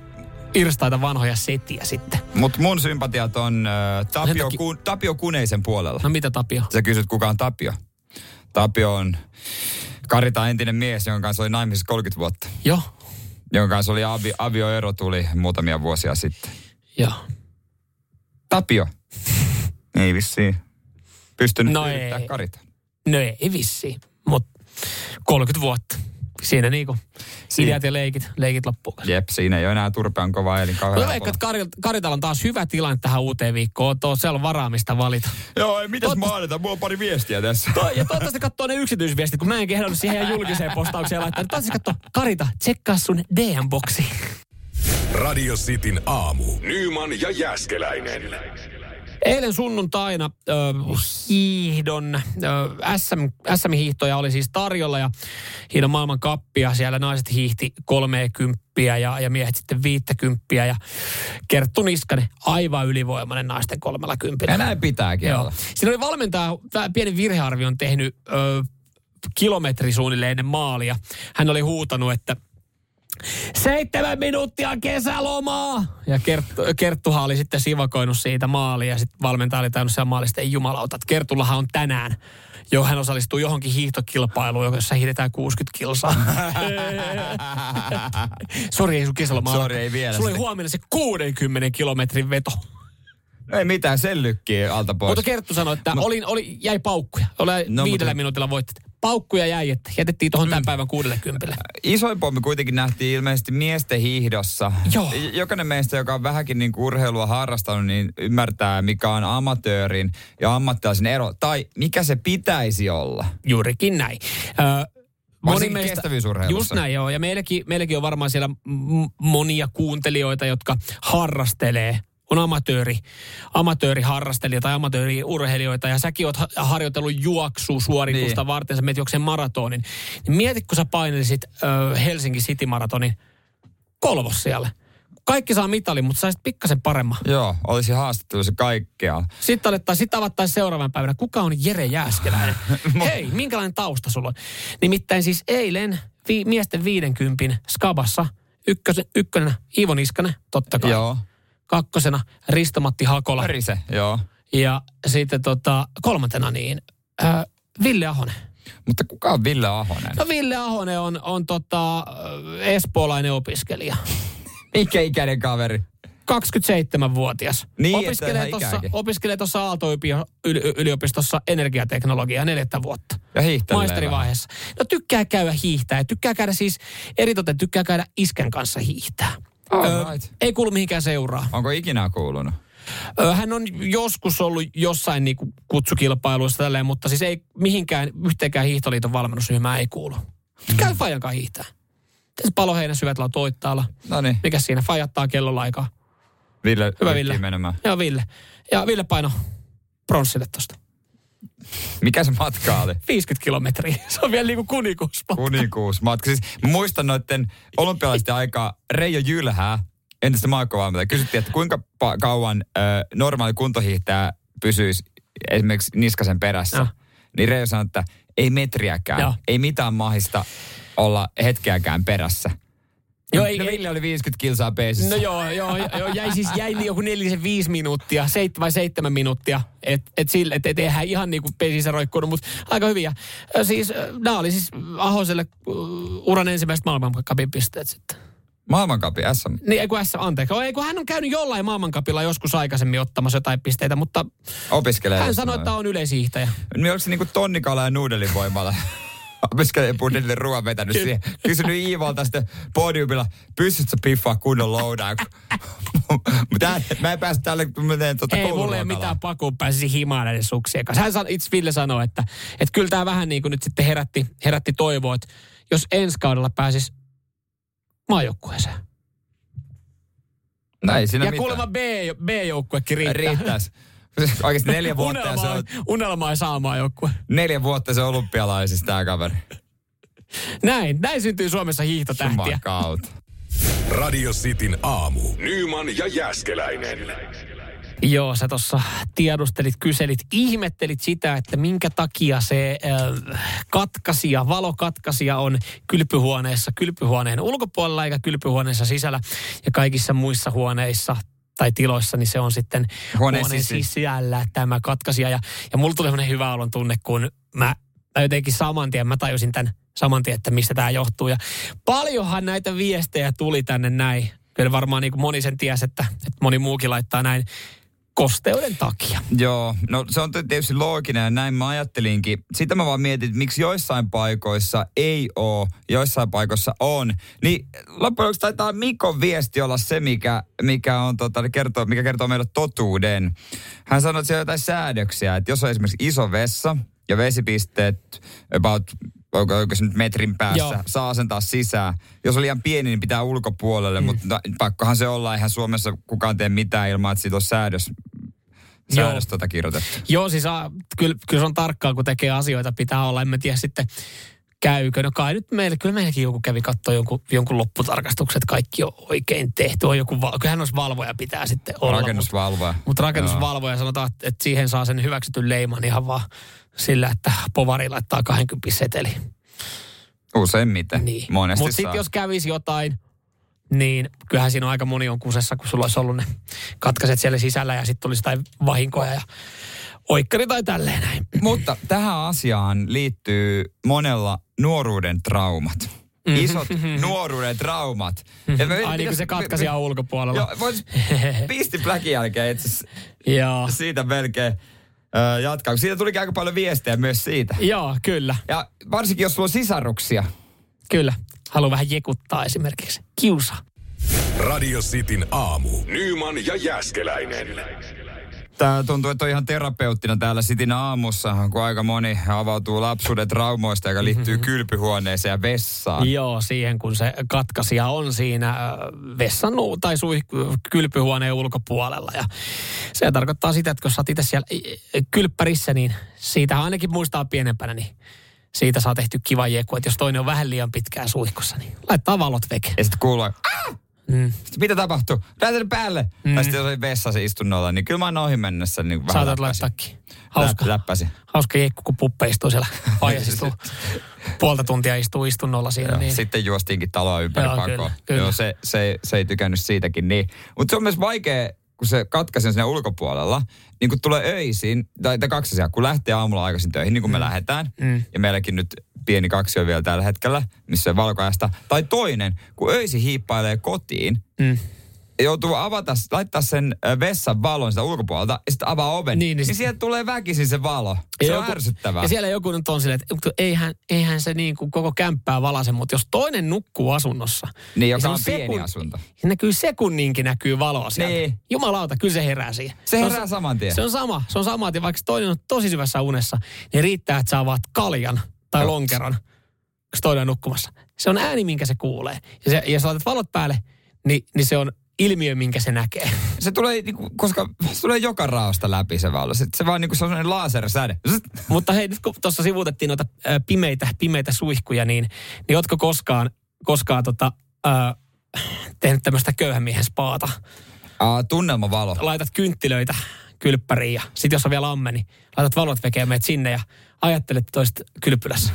C: irstaita vanhoja setiä sitten.
B: Mutta mun sympatiat on äh, Tapio,
C: takia-
B: Ku, Tapio Kuneisen puolella.
C: No mitä Tapio?
B: Sä kysyt, kuka on Tapio. Tapio on Karita entinen mies, jonka kanssa oli naimisissa 30 vuotta.
C: Joo,
B: Jonka kanssa oli avi, avioero tuli muutamia vuosia sitten.
C: joo.
B: Tapio. ei vissiin pystynyt
C: No ei.
B: Karita.
C: No ei vissiin, mutta 30 vuotta. Siinä niinku
B: Siinä.
C: ideat ja leikit, leikit loppuu.
B: Jep, siinä ei ole enää turpean kova elin
C: Mä
B: kauhean
C: veikkaan, että Kari- Karitalla on taas hyvä tilanne tähän uuteen viikkoon. Tuo, siellä on varaamista valita.
B: Joo, ei mitäs
C: Totta-
B: maanita, mulla on pari viestiä tässä.
C: To, ja toivottavasti katsoo ne yksityisviestit, kun mä en kehdannut siihen julkiseen postaukseen laittaa. Toivottavasti katsoo, Karita, tsekkaa sun DM-boksi.
A: Radio Cityn aamu. Nyman ja Jäskeläinen.
C: Eilen sunnuntaina ö, hiihdon, ö, SM, SM-hiihtoja oli siis tarjolla ja hiihdon maailman kappia. Siellä naiset hiihti 30 ja, ja miehet sitten 50 ja Kerttu Niskanen aivan ylivoimainen naisten kolmella kympillä.
B: Ja näin pitääkin
C: Joo.
B: olla.
C: Siinä oli valmentaja, tää pieni virhearvion tehnyt ö, kilometri suunnilleen ennen maalia. Hän oli huutanut, että seitsemän minuuttia kesälomaa. Ja Kerttu, Kerttuhan oli sitten sivakoinut siitä maalia ja sitten valmentaja oli tainnut siellä maalista, ei jumalauta, että Kertullahan on tänään jo hän osallistuu johonkin hiihtokilpailuun, jossa hiihdetään 60 kilsaa. Sori, ei sun kesäloma
B: Sori, ei vielä
C: Sulla oli huomenna se 60 kilometrin veto.
B: Ei mitään, sen lykkii alta pois.
C: Mutta Kerttu sanoi, että
B: No.
C: oli, oli, jäi paukkuja. Oli
B: No,
C: viidellä
B: mutta-
C: minuutilla voittit. Paukkuja jäi, että jätettiin tuohon tämän päivän 60.
B: Isoin pommi kuitenkin nähtiin ilmeisesti miesten hiihdossa.
C: Joo.
B: Jokainen meistä, joka on vähänkin niin kuin urheilua harrastanut, niin ymmärtää, mikä on amatöörin ja ammattilaisen ero. Tai mikä se pitäisi olla.
C: Juurikin näin. Ö,
B: Varsinkin kestävyysurheilussa.
C: Just näin, joo. Ja meilläkin, meilläkin on varmaan siellä m- monia kuuntelijoita, jotka harrastelee on amatööri, amatööriharrastelija tai amatööriurheilijoita ja säkin oot ha- harjoitellut juoksusuoritusta
B: Niin.
C: varten, sä menet juokseen maratonin. Niin mieti, kun sä painelisit ö, Helsinki City Maratonin kolmos siellä. Kaikki saa mitalin, mutta saisit pikkasen paremman.
B: Joo, olisi haastettu se kaikkea.
C: Sitten alettaisiin, sitten avattaisiin seuraavan päivänä. Kuka on Jere Jääskeläinen? Hei, minkälainen tausta sulla on? Nimittäin siis eilen vi, miesten 50 skabassa ykkösen, ykkönen Iivo Niskanen, totta kai.
B: Joo.
C: Kakkosena Risto-Matti Hakola.
B: Rise, joo.
C: Ja sitten tota, kolmantena niin äh, Ville Ahonen.
B: Mutta kuka on Ville Ahonen?
C: No Ville Ahonen on, on tota, äh, espoolainen opiskelija.
B: Mikä ikäinen kaveri?
C: 27-vuotias.
B: Niin,
C: opiskelee tuossa opiskelee tuossa Aalto-yliopistossa energiateknologiaa neljättä vuotta.
B: Ja hiihtelee
C: Maisterivaiheessa. No tykkää käydä hiihtää. ja Tykkää käydä siis, eritoten tykkää käydä iskän kanssa hiihtää.
B: All right.
C: ei kuulu mihinkään seuraa.
B: Onko ikinä kuulunut?
C: Ö, hän on joskus ollut jossain niinku kutsukilpailuissa tälleen, mutta siis ei mihinkään yhteenkään hiihtoliiton valmennusryhmään ei kuulu. Käy Fajan kanssa hiihtää. Tässä paloheinä syvätllä toittaalla.
B: No niin,
C: Mikä siinä? Fajattaa kellolla aikaa.
B: Ville
C: Hyvä Ville.
B: menemään.
C: Joo, Ville. Ja Ville paino pronssille tosta.
B: Mikä se matka oli?
C: 50 kilometriä. Se on vielä niinku kunikuuspa.
B: Kunikuusmatka. Siis muistan noiden olympialaisten aikaa Reijo Jylhää, entistä maailmanvalmentaja, kysyttiin, että kuinka pa- kauan ö, normaali kuntohiihtäjä pysyisi esimerkiksi Niskasen perässä.
C: Joo.
B: Niin Reijo sanoi, että ei metriäkään,
C: Joo.
B: ei mitään mahista olla hetkeäkään perässä.
C: Joo, ei-
B: no,
C: ei-
B: Ville oli 50 kilsaa peesissä.
C: No joo, joo, joo jäi siis jäi joku nelisen viisi minuuttia, seit, vai seitsemän minuuttia. Että et sille, et, et eihän ihan niinku pesissä roikkunut, mutta aika hyviä. Siis nämä oli siis Ahoselle uran ensimmäiset maailmankapin pisteet sitten.
B: Maailmankapi SM.
C: Niin, ei kun S, anteeksi. Ei kun hän on käynyt jollain maailmankapilla joskus aikaisemmin ottamassa jotain pisteitä, mutta
B: Opiskelee.
C: hän sanoi, että on yleishiihtäjä.
B: Niin onko se niinku tonnikala ja nuudelin voimalla? Opiskelijapunnille ruoan vetänyt siihen. Kysynyt Iivolta sitten podiumilla, pystytkö piffaa kunnon loudaan? Mutta mä en päästä tälle, kun mä teen tuota
C: Ei mulla ei mitään pakua pääsisi himaan näiden suksien kanssa. Hän san, itse Ville sanoi, että, että kyllä tämä vähän niin kuin nyt sitten herätti, herätti toivoa, että jos ensi kaudella pääsis maajoukkueeseen.
B: Näin siinä
C: Ja
B: mitään.
C: kuulemma B, B-joukkuekin riittää.
B: Riittäisi. Oikeasti neljä vuotta, ja se
C: Unelma,
B: on,
C: unelma ei saa maajoukkue.
B: neljä vuotta se on olympialaisista tämä kaveri.
C: Näin, näin syntyy Suomessa hiihtotähtiä.
A: Radio Cityn aamu. Nyman ja Jäskeläinen.
C: Joo, sä tuossa tiedustelit, kyselit, ihmettelit sitä, että minkä takia se äh, katkaisija, valokatkaisija on kylpyhuoneessa, kylpyhuoneen ulkopuolella eikä kylpyhuoneessa sisällä ja kaikissa muissa huoneissa tai tiloissa, niin se on sitten
B: Huoneen
C: huoneen sisällä tämä katkaisija. Ja, ja mulla tuli sellainen hyvä olon tunne, kun mä, mä jotenkin saman tien, mä tajusin tämän saman tien, että mistä tämä johtuu. Ja paljonhan näitä viestejä tuli tänne näin. Kyllä varmaan niin kuin moni sen tiesi, että, että moni muukin laittaa näin kosteuden takia.
B: Joo, no se on tietysti looginen ja näin mä ajattelinkin. Sitä mä vaan mietin, että miksi joissain paikoissa ei oo, joissain paikoissa on. Niin loppujen lopuksi taitaa Mikon viesti olla se, mikä, mikä, on, tota, kertoo, mikä kertoo meille totuuden. Hän sanoi, että siellä on jotain säädöksiä, että jos on esimerkiksi iso vessa ja vesipisteet about onko, onko se nyt metrin päässä,
C: Joo.
B: saa asentaa sisään. Jos on liian pieni, niin pitää ulkopuolelle, mm. mutta no, pakkohan se olla. Eihän Suomessa kukaan tee mitään ilman, että siitä on säädös, säädös
C: Joo.
B: tota kirjoitettu.
C: Joo, siis a, kyllä, kyllä se on tarkkaa, kun tekee asioita, pitää olla. En mä tiedä sitten, käykö. No kai nyt meillä, kyllä meilläkin joku kävi katsoa jonkun, jonkun lopputarkastukset, kaikki on oikein tehty. On joku, kyllähän olisi valvoja pitää sitten olla. Mutta
B: Rakennusvalvoja.
C: mut rakennusvalvoja sanotaan, että, että siihen saa sen hyväksytyn leiman ihan vaan sillä, että povari laittaa 20 seteli.
B: Useimmiten.
C: Niin.
B: Monesti
C: Mutta sitten jos kävisi jotain, niin kyllähän siinä on aika moni on kusessa, kun sulla olisi ollut ne katkaiset siellä sisällä ja sitten tulisi jotain vahinkoja ja oikkari tai tälleen näin.
B: Mutta tähän asiaan liittyy monella nuoruuden traumat. Isot nuoruuden traumat.
C: Mhm. Ai niin kuin se katkaisi ihan ulkopuolella.
B: Joo, vois pisti jälkeen itse siitä melkein jatkaa. Siitä tuli aika paljon viestejä myös siitä.
C: Joo, kyllä,
B: Ja varsinkin jos sulla on sisaruksia.
C: kyllä. Haluan vähän jekuttaa esimerkiksi. Kiusa.
A: Radio Cityn aamu. Nyman ja Jäskeläinen.
B: Tää tuntuu, että on ihan terapeuttina täällä Sitin aamussa, kun aika moni avautuu lapsuuden traumoista, joka liittyy kylpyhuoneeseen ja vessaan.
C: Joo, siihen kun se katkaisija on siinä äh, vessan tai sui, kylpyhuoneen ulkopuolella. Ja se tarkoittaa sitä, että kun sä oot itse siellä kylppärissä, niin siitä ainakin muistaa pienempänä, niin siitä saa tehty kiva jeku. Että jos toinen on vähän liian pitkään suihkussa, niin laittaa valot veke.
B: Ja sitten kuuluu,
C: Mm.
B: Sitten mitä tapahtuu? Näytän päälle. Mm. Ja sitten jos oli vessassa istunnolla, niin kyllä mä oon ohi mennessä niin vähän
C: Saatat laittaakin. Hauska,
B: Läp, läppäsin.
C: hauska jekku, kun puppe istuu siellä. Istuu puolta tuntia istuu istunnolla siinä.
B: Joo,
C: Niin.
B: Sitten juostiinkin taloa ympäri
C: Joo,
B: pakoon.
C: kyllä, kyllä.
B: Joo, se, se, se ei tykännyt siitäkin niin. Mutta se on myös vaikea, kun se katkaisen sinne ulkopuolella, niin kun tulee öisin, tai, tai kaksi asiaa, kun lähtee aamulla aikaisin töihin, niin kuin me lähdetään,
C: Mm.
B: ja meilläkin nyt pieni kaksi on vielä tällä hetkellä, missä on valkoajasta. Tai toinen, kun öisin hiippailee kotiin,
C: Mm.
B: joutuu avata, laittaa sen ö, vessan valon sitä ulkopuolelta ja sitten avaa oven.
C: Niin,
B: Niin,
C: niin
B: niin sieltä tulee väkisin se valo. Se
C: Ja
B: on ärsyttävää.
C: Ja siellä joku nyt on silleen, että eihän, eihän se niin kuin koko kämppää valase, mutta jos toinen nukkuu asunnossa.
B: Niin, joka
C: se
B: on pieni
C: sekun-
B: asunto.
C: Se näkyy sekunninkin näkyy valoa sieltä.
B: Niin.
C: Jumalauta, kyllä se herää siihen.
B: Se
C: on
B: herää saman tien.
C: Se on sama. Se on sama, että vaikka toinen on tosi syvässä unessa, niin riittää, että sä avaat kaljan tai
B: Joo.
C: lonkeron, kun toinen on nukkumassa. Se on ääni, minkä se kuulee. Ja, se, ja sä laitat valot päälle, niin, niin se on ilmiö, minkä se näkee.
B: Se tulee, niinku, koska se tulee joka raosta läpi se valo. Se, se vaan niinku se on sellainen lasersäde.
C: Mutta hei, nyt kun tuossa sivuutettiin noita pimeitä, pimeitä suihkuja, niin, niin ootko koskaan, koskaan tota, ö, tehnyt tämmöistä köyhän miehen spaata?
B: Aa, tunnelmavalo.
C: Laitat kynttilöitä kylppäriin ja sit jos on vielä amme, niin laitat valot vekeen, meet sinne ja ajattelet toiset kylpylässä.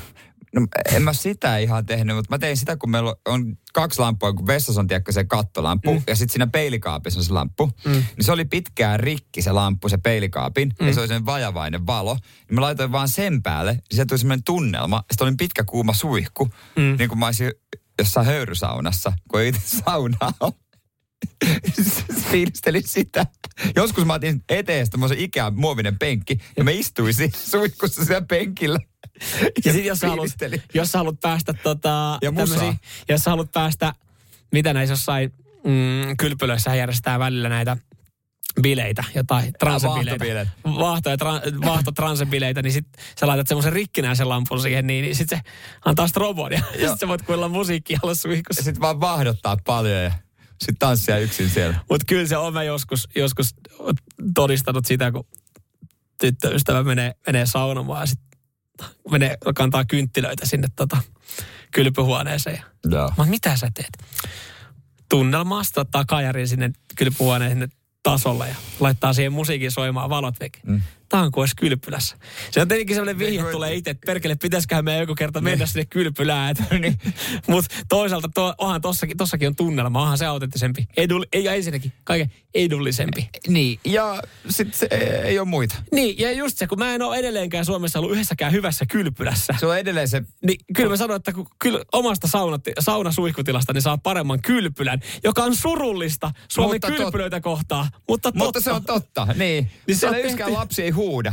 B: No, en mä sitä ihan tehnyt, mutta mä tein sitä, kun meillä on kaksi lamppua, kun vessassa on tiedätkö, se kattolampu, mm. ja sitten siinä peilikaapissa on se lamppu. Mm. Niin se oli pitkään rikki se lamppu, se peilikaapin, mm. ja se oli sen vajavainen valo. Niin mä laitoin vaan sen päälle, niin sieltä tuli semmoinen tunnelma. Sitten oli pitkä kuuma suihku, mm. niin kuin mä olisin jossain höyrysaunassa, kun ei itse saunaa ole. Fiilistelin sitä. Joskus mä otin eteen semmoisen Ikean muovinen penkki, ja mä istuisin suihkussa siellä penkillä.
C: Ja sitten jos sä haluat, jos sä haluat päästä tota,
B: Ja musaa.
C: tämmösiä- jos sä haluat päästä, mitä näissä jossain mm, kylpylöissä järjestää välillä näitä bileitä, jotain transebileitä. Vahto- ja tra- vahtotransebileitä, niin sit sä laitat semmoisen rikkinäisen lampun siihen, niin, niin sit se antaa strobon ja sit sä voit kuulla musiikkia olla
B: Ja
C: suihkussa.
B: sit vaan vahdottaa paljon ja sit tanssia yksin siellä.
C: Mutta kyllä se on mä joskus, joskus todistanut sitä, kun tyttöystävä menee, menee saunomaan ja sitten menee, kantaa kynttilöitä sinne tota, kylpyhuoneeseen.
B: Joo.
C: Mä, mitä sä teet? Tunnelmaasta ottaa kajarin sinne kylpyhuoneen sinne tasolle ja laittaa siihen musiikin soimaan valot veke. Mm. Olisi kylpylässä. Se on tietenkin sellainen vihje tulee itse, että perkele, pitäisiköhän meidän joku kerta mennä sinne kylpylään.
B: Niin.
C: Mutta toisaalta to, onhan tossakin, tossakin on tunnelma, onhan se autenttisempi. Edul, ei, ensinnäkin kaiken edullisempi.
B: Niin, ja sit se, ei ole muita.
C: Niin, ja just se, kun mä en ole edelleenkään Suomessa ollut yhdessäkään hyvässä kylpylässä.
B: Se on edelleen se,
C: Niin kyllä mä sanoin, että kun kyl, omasta saunat, saunasuihkutilasta niin saa paremman kylpylän, joka on surullista Suomen
B: Mutta tot-
C: kylpylöitä kohtaan. Mutta,
B: mutta
C: totta.
B: se on totta. Niin,
C: Niin se
B: siellä
C: on
B: yksikään
C: tehty-
B: lapsi ei huuda.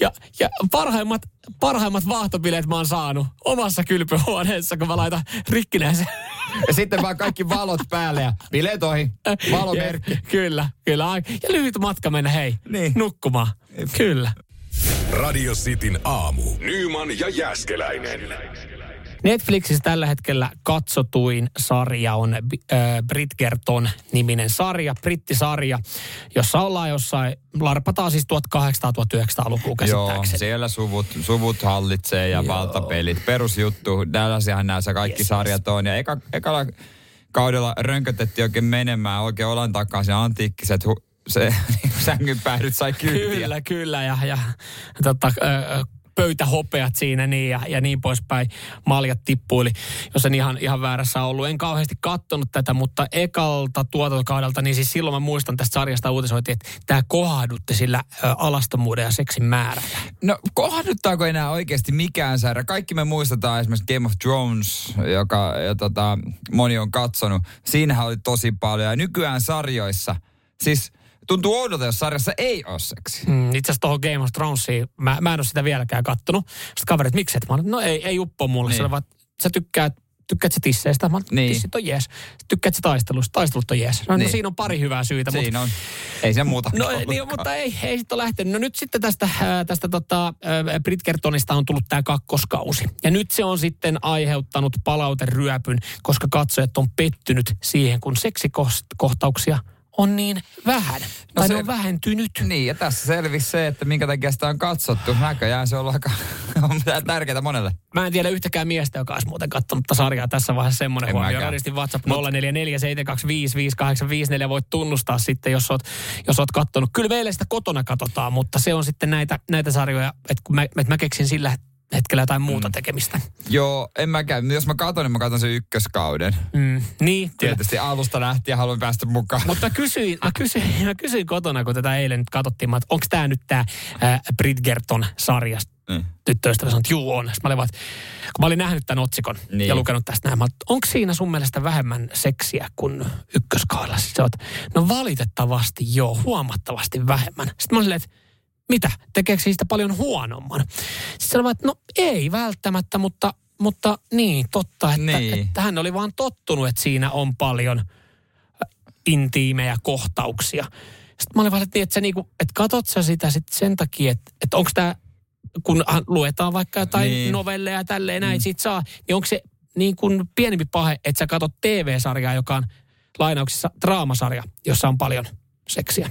C: Ja, ja parhaimmat, parhaimmat vaahtobileet mä oon saanut omassa kylpyhuoneessa, kun mä laitan rikkinäisen.
B: Ja sitten vaan kaikki valot päälle ja bileet ohi. Valomerkki.
C: Ja, kyllä, kyllä. Ja lyhyt matka mennä, hei,
B: Niin.
C: nukkumaan. Kyllä.
A: Radio Cityn aamu. Nyman ja Jäskeläinen.
C: Netflixissä tällä hetkellä katsotuin sarja on äh, Bridgerton niminen sarja, brittisarja, jossa ollaan jossain, larpataan siis 1800-1900-lukua
B: Joo, siellä suvut, suvut hallitsee ja Joo. valtapelit. Perusjuttu, tällaisiahan näissä kaikki yes, sarjat on. Ja eka, ekalla kaudella rönkötettiin oikein menemään oikein olan takaisin antiikkiset hu- se niin sängyn päädyt sai kyytiä.
C: Kyllä, kyllä. Ja, ja tota, pöytähopeat siinä niin ja, ja niin poispäin. Maljat tippuili, jos en ihan, ihan väärässä ollut. En kauheasti kattonut tätä, mutta ekalta tuotantokaudelta, niin siis silloin mä muistan tästä sarjasta uutisoitiin, että tämä kohdutti sillä alastomuuden ja seksin määrällä.
B: No kohduttaako enää oikeasti mikään sarja? Kaikki me muistetaan esimerkiksi Game of Thrones, joka ja tota, moni on katsonut. Siinähän oli tosi paljon ja nykyään sarjoissa, siis – tuntuu oudolta, jos sarjassa ei ole seksi.
C: Mm, itse asiassa tuohon Game of Thronesiin, mä, mä en ole sitä vieläkään kattonut. Sitten kaverit, miksi et? Mä olen, no ei, ei uppo mulle. Niin. Vaan, sä tykkäät tykkäät sä tisseistä? Mä niin. tissit on jees. Tykkäät sä taistelusta? Taistelut on jees. No, no niin. no siinä on pari hyvää syytä.
B: Siinä mutta, on. Ei se muuta.
C: No niin, mutta ei, ei sitten ole lähtenyt. No nyt sitten tästä, äh, tästä tota, äh, Britkertonista on tullut tämä kakkoskausi. Ja nyt se on sitten aiheuttanut palauteryöpyn, koska katsojat on pettynyt siihen, kun seksikohtauksia on niin vähän. No tai se, ne on vähentynyt.
B: Niin, ja tässä selvisi se, että minkä takia sitä on katsottu. Näköjään se on aika on tärkeää monelle.
C: Mä en tiedä yhtäkään miestä, joka olisi muuten katsonut sarjaa tässä vaiheessa semmoinen huomio. Radistin WhatsApp 0447255854 voit tunnustaa sitten, jos oot, jos oot kattonut. Kyllä meille sitä kotona katsotaan, mutta se on sitten näitä, näitä sarjoja, että mä, että mä keksin sillä hetkellä jotain muuta mm. tekemistä.
B: Joo, en mäkään. Jos mä katson, niin mä katson sen ykköskauden.
C: Mm. Niin,
B: Tietysti kyllä. alusta lähtien haluan päästä mukaan.
C: Mutta mä kysyin, mä kysyin, mä kysyin kotona, kun tätä eilen nyt katsottiin, että onko tämä nyt tämä äh, Bridgerton sarjasta mm. tyttöystävä sanoi, että juu on. Sitten mä olin vaan, kun mä olin nähnyt tämän otsikon niin. ja lukenut tästä näin, onko siinä sun mielestä vähemmän seksiä kuin ykköskaudella? Sitten oot, no valitettavasti joo, huomattavasti vähemmän. Sitten mä olin, että mitä? Tekeekö siitä paljon huonomman? Sitten sanoin, että no ei välttämättä, mutta, mutta niin, totta, että, niin. että hän oli vaan tottunut, että siinä on paljon äh, intiimejä kohtauksia. Sitten mä olin vaan, että, niin, että, sä niinku, että katot sä sitä sit sen takia, että, että onko tämä, kun luetaan vaikka jotain niin. novelleja ja tälleen näin, mm. sit saa, niin onko se niin kuin pienempi pahe, että sä katot TV-sarjaa, joka on lainauksissa draamasarja, jossa on paljon seksiä.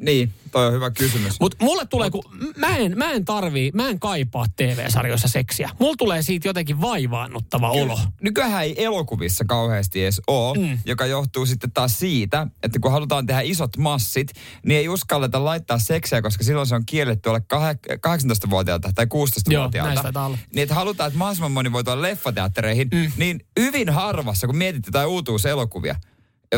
B: Niin, toi on hyvä kysymys.
C: Mutta mulle tulee, kun mä en, mä en tarvii, mä en kaipaa TV-sarjoissa seksiä. Mulla tulee siitä jotenkin vaivaannuttava olo.
B: Nykyään ei elokuvissa kauheasti edes ole, mm. joka johtuu sitten taas siitä, että kun halutaan tehdä isot massit, niin ei uskalleta laittaa seksiä, koska silloin se on kielletty olla 18-vuotiaalta tai 16-vuotiaalta. Joo, niin että halutaan, että mahdollisimman moni voi tulla leffateattereihin, mm. niin hyvin harvassa, kun mietitte tai uutuuselokuvia,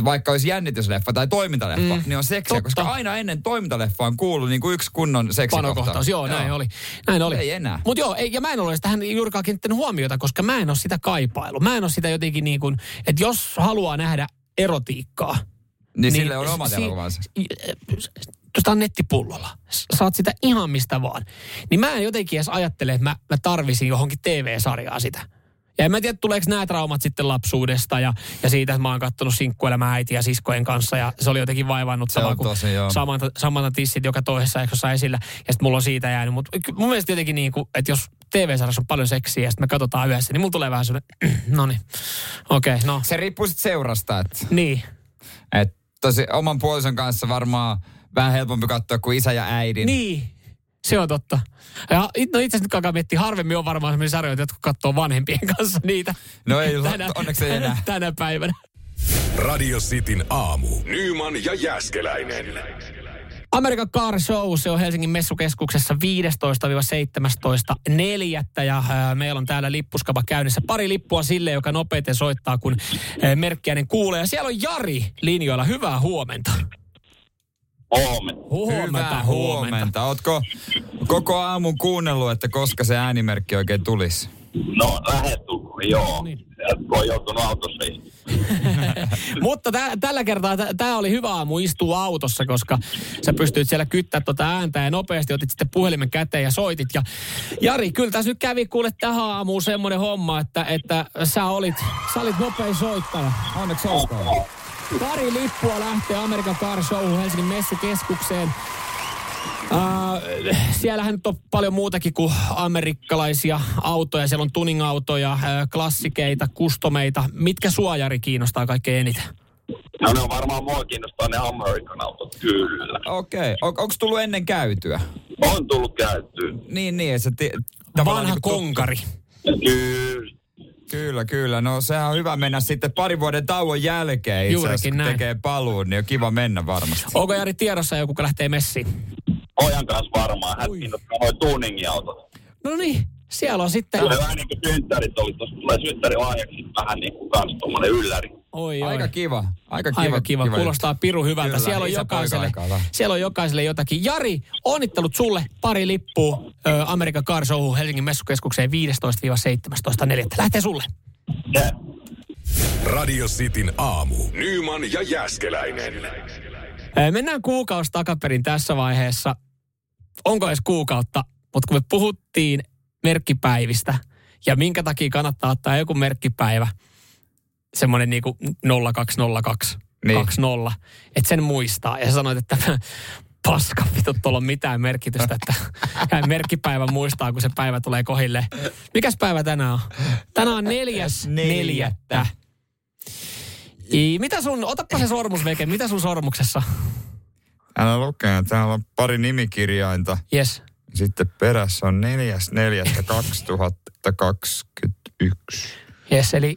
B: vaikka olisi jännitysleffa tai toimintaleffa, mm, niin on seksiä, totta. koska aina ennen toimintaleffaa on kuullut niin kuin yksi kunnon seksikohtaus.
C: joo, joo, näin oli. Näin oli.
B: Ei enää.
C: Mutta joo, ei, ja mä en ole tähän juurikaan kiinnittänyt huomiota, koska mä en ole sitä kaipailu. Mä en ole sitä jotenkin niin kuin, että jos haluaa nähdä erotiikkaa.
B: Niin, niin sille on omat si- elokuvansa.
C: Tuosta on nettipullolla. Saat sitä ihan mistä vaan. Niin mä en jotenkin edes ajattele, että mä, mä tarvisin johonkin TV-sarjaa sitä ja en mä tiedä, tuleeko nämä traumat sitten lapsuudesta ja, ja siitä, että mä oon katsonut sinkkuelämää äiti ja siskojen kanssa ja se oli jotenkin vaivannuttavaa, kun samanta, samanta tissit joka toisessa jaksossa esillä ja sitten mulla on siitä jäänyt. Mutta mun mielestä jotenkin niin kuin, että jos TV-sarjassa on paljon seksiä ja sitten me katsotaan yhdessä, niin mulla tulee vähän sellainen, no niin, okei, okay, no.
B: Se riippuu sitten seurasta, että...
C: Niin.
B: Että tosi oman puolison kanssa varmaan vähän helpompi katsoa kuin isä ja äidin.
C: Niin, se on totta. Ja no itse asiassa nyt alkaa miettiä, harvemmin on varmaan sellaisia sarjoja, jotka katsoo vanhempien kanssa niitä.
B: No ei, tänä, onneksi ei enää.
C: Tänä päivänä.
A: Radio Cityn aamu. Nyman ja Jäskeläinen.
C: Amerikan Car Show, se on Helsingin messukeskuksessa 15-17.4. Ja ää, meillä on täällä lippuskapa käynnissä. Pari lippua sille, joka nopeiten soittaa, kun ää, merkkiäinen kuulee. Ja siellä on Jari linjoilla. Hyvää huomenta.
D: Huomenta.
B: Huomenta, Hyvää huomenta. Ootko koko aamun kuunnellut, että koska se äänimerkki oikein tulisi?
D: No, lähettu, joo. No niin. Kun on joutunut autossa
C: Mutta tä, tällä kertaa tämä oli hyvä aamu istua autossa, koska sä pystyit siellä kyttää tuota ääntä ja nopeasti otit sitten puhelimen käteen ja soitit. Ja Jari, kyllä tässä nyt kävi kuule tähän aamuun semmoinen homma, että, että sä, olit, sä olit nopein soittaja. Onneksi olkoon. Pari lippua lähtee Amerikan Car Show Helsingin messukeskukseen. Uh, siellähän nyt on paljon muutakin kuin amerikkalaisia autoja. Siellä on tuning-autoja, klassikeita, kustomeita. Mitkä suojari kiinnostaa kaikkein eniten?
D: No ne on varmaan mua kiinnostaa ne American autot, kyllä.
B: Okei. Okay. On, onko tullut ennen käytyä?
D: On tullut käyttyä.
B: Niin, niin. että Se ti-
C: Vanha
B: tu-
C: konkari.
D: Kyllä.
B: Kyllä, kyllä. No sehän on hyvä mennä sitten parin vuoden tauon jälkeen. Itse
C: Juurikin näin.
B: tekee paluun, niin on kiva mennä varmasti.
C: Onko Jari tiedossa joku, kun lähtee messiin?
D: Ojan kanssa varmaan. Hän kiinnostaa noin tuningiautot.
C: No niin, siellä on sitten...
D: Tulee vähän niin kuin synttärit oli. Tuossa tulee synttärilahjaksi vähän niin kuin kans tommonen ylläri.
C: Oi, oi.
B: Aika kiva. Aika kiva.
C: Aika kiva, kuulostaa piru hyvältä.
B: Kyllä,
C: siellä, on jokaiselle, siellä on jokaiselle jotakin. Jari, onnittelut sulle. Pari lippua ö, Amerikan Car Show Helsingin messukeskukseen 15-17.4. Lähtee sulle.
D: Yeah.
A: Radio Cityn aamu. Nyman ja Jäskeläinen.
C: Mennään kuukausi takaperin tässä vaiheessa. Onko edes kuukautta? Mutta kun me puhuttiin merkkipäivistä ja minkä takia kannattaa ottaa joku merkkipäivä, semmoinen niinku 0202
B: Niin.
C: 20, että sen muistaa. Ja sä sanoit, että paska vittu, tuolla on mitään merkitystä, että käy merkkipäivä muistaa, kun se päivä tulee kohille. Mikäs päivä tänään on? Tänään on neljäs neljättä. I, mitä sun, otappa se sormus, Veke, mitä sun sormuksessa?
B: Älä lukee, täällä on pari nimikirjainta.
C: Yes.
B: Sitten perässä on 4.4.2021.
C: Yes, eli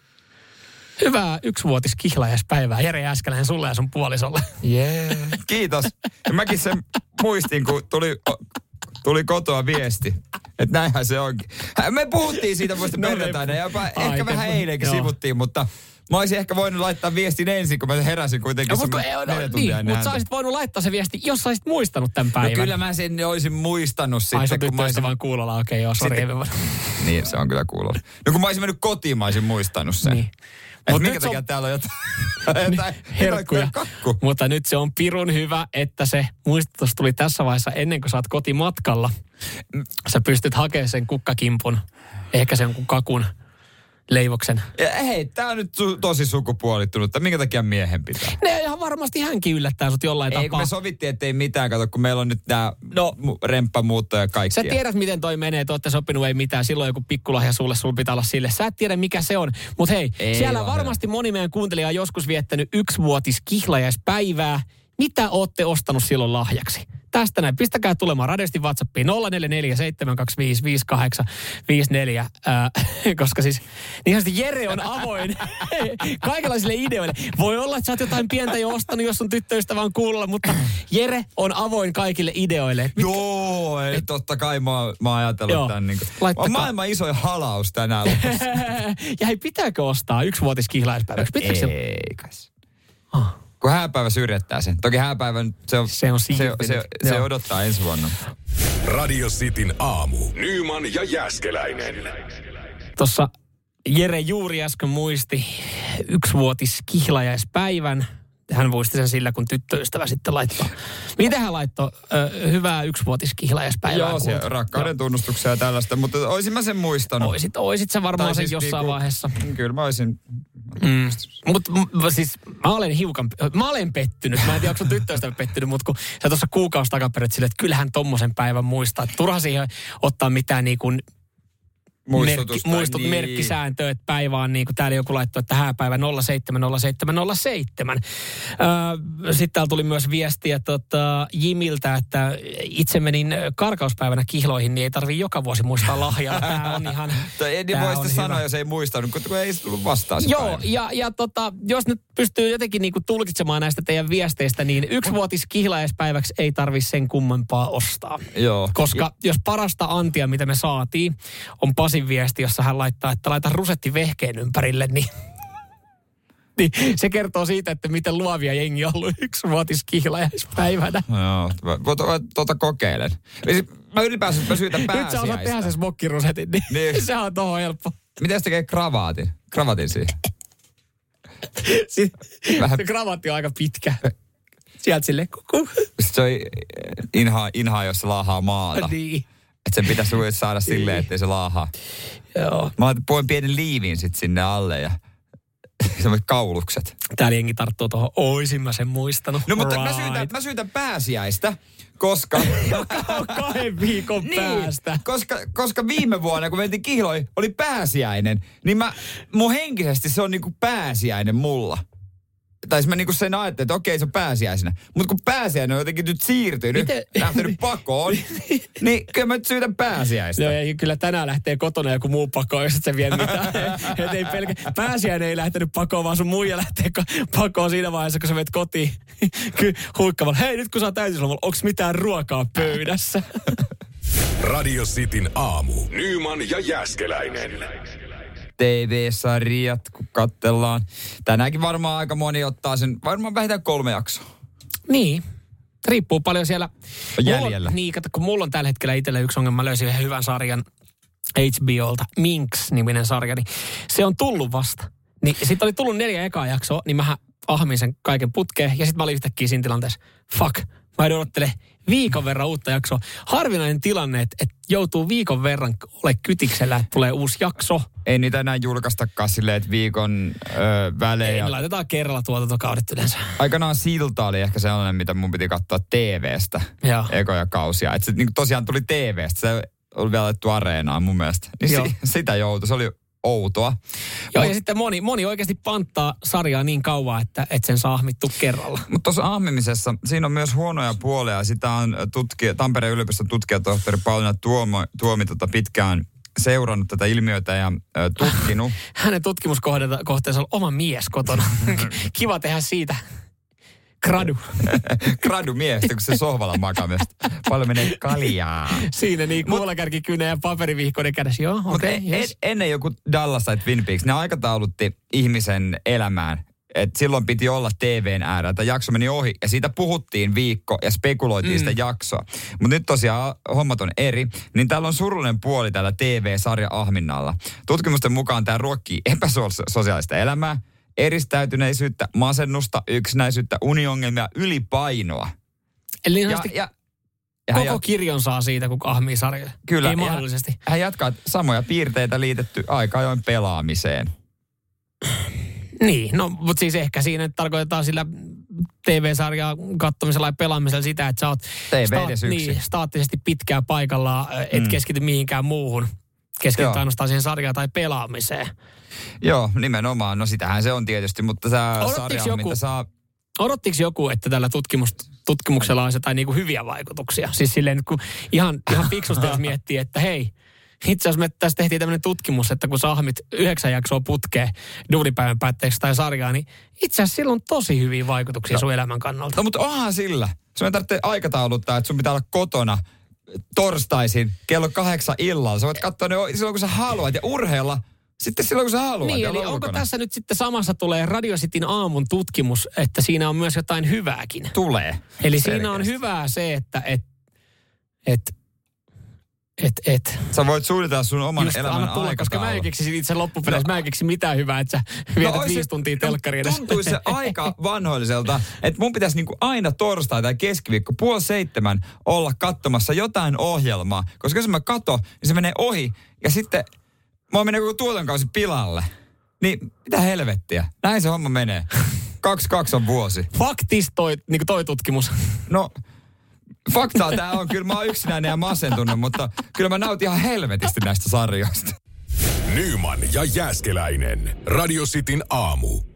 C: hyvää yksivuotis kihlajaispäivää Jere Jääskeläinen sulle ja sun puolisolle.
B: Yeah. Kiitos. Ja mäkin sen muistin, kun tuli, tuli kotoa viesti. Että näinhän se onkin. Me puhuttiin siitä muista
C: No me-
B: perjantaina ja jopa ehkä vähän eilenkin sivuttiin, mutta mä olisin ehkä voinut laittaa viestin ensin, kun mä heräsin kuitenkin
C: No, mutta, no, niin, mutta sä olisit voinut laittaa se viesti, jos sä olisit muistanut tämän
B: No
C: päivän.
B: kyllä mä sen olisin muistanut
C: Ai
B: sitten,
C: sun
B: kun mä olisin...
C: vaan kuulolla, okei okay, joo, sori.
B: Sitten-. Niin, se on kyllä kuulolla. No kun mä olisin mennyt kotiin, mä olisin muistanut sen.
C: Niin.
B: Et
C: Mut
B: minkä takia
C: on-
B: täällä on jotain, jotain
C: herkkuja.
B: kakku.
C: Mutta nyt se on pirun hyvä, että se muistutus tuli tässä vaiheessa ennen kuin sä oot kotimatkalla. Sä pystyt hakemaan sen kukkakimpun, ehkä sen kakun leivoksen.
B: Ja hei, tää on nyt su- tosi sukupuolittunut. Minkä takia miehen pitää?
C: Ne ihan varmasti hänkin yllättää sut jollain
B: Ei,
C: tapaa.
B: me sovittiin, että ei mitään. Kato, kun meillä on nyt tää
C: No.
B: remppamuutto ja kaikki.
C: Sä tiedät, miten toi menee, te sopinut, ei mitään. Silloin joku pikkulahja sulle, sulla pitää olla sille. Sä et tiedä, mikä se on. Mutta hei,
B: Ei
C: siellä varmasti moni meidän kuuntelija on joskus viettänyt yksivuotis kihlajaispäivää. Mitä ootte ostanut silloin lahjaksi? Tästä näin. Pistäkää tulemaan radiosti WhatsAppiin 0447255854, ää, koska siis niin sanotusti Jere on avoin kaikenlaisille ideoille. Voi olla, että sä oot jotain pientä jo ostanut, jos sun tyttöystävä on kuulolla, mutta Jere on avoin kaikille ideoille. Et
B: Joo, ei, totta kai mä, mä oon ajatellut
C: Joo.
B: tämän. Niin kuin,
C: Laittakaa.
B: on maailman isoin halaus tänään.
C: ja hei, pitääkö ostaa yksivuotis kihlaispäiväksi? Pitääkö se?
B: ei kai.
C: Ah.
B: Kun hääpäivä syrjättää sen. Toki hääpäivän se on,
C: Se on
B: se, se, se odottaa ensi vuonna.
A: Radio Cityn aamu. Nyman ja Jäskeläinen.
C: Tuossa Jere juuri äsken muisti yksivuotis kihlajaispäivän. Hän muisti sen sillä, kun tyttöystävä sitten laittoi. Mitä hän laittoi? Ö, hyvää yksivuotis kihlajaispäivää.
B: Joo, se rakkauden tunnustuksia ja tällaista, mutta olisin mä sen muistanut.
C: Oisit, oisit sä varmaan
B: Tai
C: sen
B: siis
C: jossain
B: niinku-
C: vaiheessa.
B: Kyllä mä olisin.
C: Mm. Mutta siis mä olen hiukan, mä olen pettynyt. Mä en tiedä, onko sun tyttöystävä pettynyt, mutta kun sä tuossa kuukausi takaperin silleen, että kyllähän tommosen päivän muistaa. Turha siihen ottaa mitään niin kuin
B: Muistutusta,
C: merkki, muistut,
B: niin.
C: merkkisääntö, että päivä on niin kuin täällä joku laittoi, että hääpäivä 070707. Öö, Sitten täällä tuli myös viestiä tota, Jimiltä, että itse menin karkauspäivänä kihloihin, niin ei tarvii joka vuosi muistaa lahjaa. Tämä on ihan...
B: Ei
C: tää
B: voi
C: hyvä.
B: sanoa, jos ei muistanut, kun ei tullut vastaan
C: Joo,
B: päivä.
C: ja, ja tota, jos nyt pystyy jotenkin niinku tulkitsemaan näistä teidän viesteistä, niin yksivuotis kihlajaispäiväksi ei tarvi sen kummempaa ostaa.
B: Joo.
C: Koska jos parasta antia, mitä me saatiin, on Pasin viesti, jossa hän laittaa, että laita rusetti vehkeen ympärille, niin, niin se kertoo siitä, että miten luovia jengi on ollut yksivuotis kihlajaispäivänä.
B: Joo, tuota, tuota kokeilen. Sit Mä ylipäänsä mä syytän
C: Nyt sä osaat tehdä
B: pääsiäistä.
C: sen smokkirusetin, niin,
B: Niin.
C: se on tohon helppo.
B: Miten se tekee kravaatin? Kravatin siihen.
C: Si-
B: Vähän-
C: se kravatti on aika pitkä. Sieltä silleen kuku.
B: Sitten se on inhaa, inhaa, jos se laahaa maata.
C: Niin.
B: Että sen pitäisi saada silleen, ettei se laahaa.
C: Joo.
B: Mä poin pienen liivin sit sinne alle ja semmoiset kaulukset.
C: Täällä jengi tarttuu tuohon, oisin mä sen muistanut.
B: No mutta mä,
C: Right.
B: syytän, mä syytän pääsiäistä, koska...
C: Kahden viikon
B: niin,
C: päästä.
B: koska, koska viime vuonna, kun mentiin kihloihin, oli pääsiäinen, niin mä, mun henkisesti se on niinku pääsiäinen mulla. Tai siis mä niinku sen ajattelin, että okei se on pääsiäisenä. Mutta kun pääsiäinen on jotenkin nyt siirtynyt,
C: Miten-
B: lähtenyt pakoon, niin kyllä mä nyt syytän pääsiäistä.
C: No ei, kyllä tänään lähtee kotona joku muu pakoon, jos et sä vie mitään. Et ei pelkä, pääsiäinen ei lähtenyt pakoon, vaan sun muija lähtee ko- pakoon siinä vaiheessa, kun sä menet kotiin. Huikkaamalla, hei nyt kun sä oot äitiyslomalla, onks mitään ruokaa pöydässä?
A: Radio Cityn aamu. Nyman ja Jäskeläinen.
B: TV-sarjat, kun katsellaan. Tänäänkin varmaan aika moni ottaa sen, varmaan vähintään kolme jaksoa.
C: niin. Riippuu paljon siellä. Mulla
B: jäljellä.
C: On, niin, kato, kun mulla on tällä hetkellä itsellä yksi ongelma. Mä löysin yhden hyvän sarjan HBOlta, Minx-niminen sarja, niin se on tullut vasta. Niin sitten oli tullut neljä ekaa jaksoa, niin mä ahmin sen kaiken putkeen. Ja sitten mä olin yhtäkkiä siinä tilanteessa, fuck, mä en odottele viikon verran uutta jaksoa. Harvinainen tilanne, että, että joutuu viikon verran ole kytiksellä, että tulee uusi jakso.
B: Ei niitä enää julkaistakaan silleen, että viikon ö, välein.
C: Ei,
B: ja-
C: laitetaan kerralla tuotantokaudet yleensä.
B: Aikanaan Silta oli ehkä sellainen, mitä mun piti katsoa TV-stä.
C: Joo.
B: Ekoja kausia. Että se niin tosiaan tuli TV-stä. Se oli vielä laitettu areenaan mun mielestä. Niin si- sitä joutui. Se oli outoa.
C: Joo,
B: Mut-
C: ja sitten moni, moni oikeasti panttaa sarjaa niin kauan, että, että sen saa ahmittu kerralla.
B: Mutta tuossa ahmimisessa, siinä on myös huonoja puolia. Sitä on tutkija, Tampereen yliopiston tutkijatohtori Pauliina Tuomo, Tuomi tota pitkään seurannut tätä ilmiötä ja ö, tutkinut.
C: Hänen tutkimuskohteensa on oma mies kotona. Kiva tehdä siitä gradu.
B: Gradu miestä, kun se sohvalla myös. Paljon menee kaljaa.
C: Siinä niin kuulakärkikynä ja paperivihkoinen kädessä. Joo, okei, okay,
B: en,
C: yes.
B: ennen joku Dallas tai Twin Peaks, ne aikataulutti ihmisen elämään. Et silloin piti olla TVn äärellä. Tämä jakso meni ohi ja siitä puhuttiin viikko ja spekuloitiin mm. sitä jaksoa. Mutta nyt tosiaan hommat on eri. Niin täällä on surullinen puoli tällä TV-sarja Ahminnalla. Tutkimusten mukaan tämä ruokkii epäsosiaalista elämää, eristäytyneisyyttä, masennusta, yksinäisyyttä, uniongelmia, ylipainoa.
C: Eli
B: Ja, ja, ja hän
C: koko
B: jat-
C: kirjon saa siitä, kun ahmii sarjoja.
B: Kyllä.
C: Ei
B: ja
C: mahdollisesti.
B: Hän jatkaa, että samoja piirteitä liitetty aika ajoin pelaamiseen.
C: Niin, no mutta siis ehkä siinä tarkoitetaan sillä TV-sarjaa kattomisella ja pelaamisella sitä, että sä oot
B: TV yksi.
C: niin, staattisesti pitkään paikallaan, et
B: Mm.
C: keskity mihinkään muuhun. Keskityt
B: Joo.
C: ainoastaan siihen sarjaan tai pelaamiseen.
B: Joo, nimenomaan. No sitähän se on tietysti, mutta tämä sarja,
C: joku-
B: mitä saa...
C: Odottiko joku, että tällä tutkimus, tutkimuksella olisi jotain niinku hyviä vaikutuksia? Siis silleen, kun ihan, ihan fiksusti jos miettii, että hei, itse asiassa me tässä tehtiin tämmöinen tutkimus, että kun sä ahmit yhdeksän jaksoa putkeen duunipäivän päätteeksi tai sarjaa, niin itse asiassa sillä on tosi hyviä vaikutuksia sun elämän kannalta.
B: No mutta onhan sillä. Sun ei tarvitse aikatauluttaa, että sun pitää olla kotona torstaisin kello kahdeksan illalla. Sä voit katsoa ne silloin, kun sä haluat ja urheilla sitten silloin, kun sä haluat.
C: Niin, eli
B: olla
C: onko
B: ulkona.
C: tässä nyt sitten samassa tulee Radio Cityn aamun tutkimus, että siinä on myös jotain hyvääkin?
B: Tulee.
C: Eli siinä on
B: Selkeästi.
C: hyvää se, että et, et, et, et.
B: Sä voit suunnitella sun oman
C: Just
B: elämän
C: anna tulla, koska mä en keksi itse loppupeleissä, mä en keksi mitään hyvää, että sä vietät
B: ois se-
C: viisi tuntia telkkari
B: no,
C: edessä.
B: Tuntuisi se aika vanhoilliselta, että mun pitäisi niinku aina torstai tai keskiviikko puoli seitsemän olla katsomassa jotain ohjelmaa. Koska jos mä kato, niin se menee ohi ja sitten mä menee koko tuotonkausi pilalle. Niin mitä helvettiä? Näin se homma menee. Kaksi kaksi on vuosi.
C: Faktis toi, niin toi tutkimus.
B: No, faktaa tää on. Kyllä mä oon yksinäinen ja masentunut, mutta kyllä mä nautin ihan helvetisti näistä sarjoista.
A: Nyman ja Jäskeläinen. Radio Cityn aamu.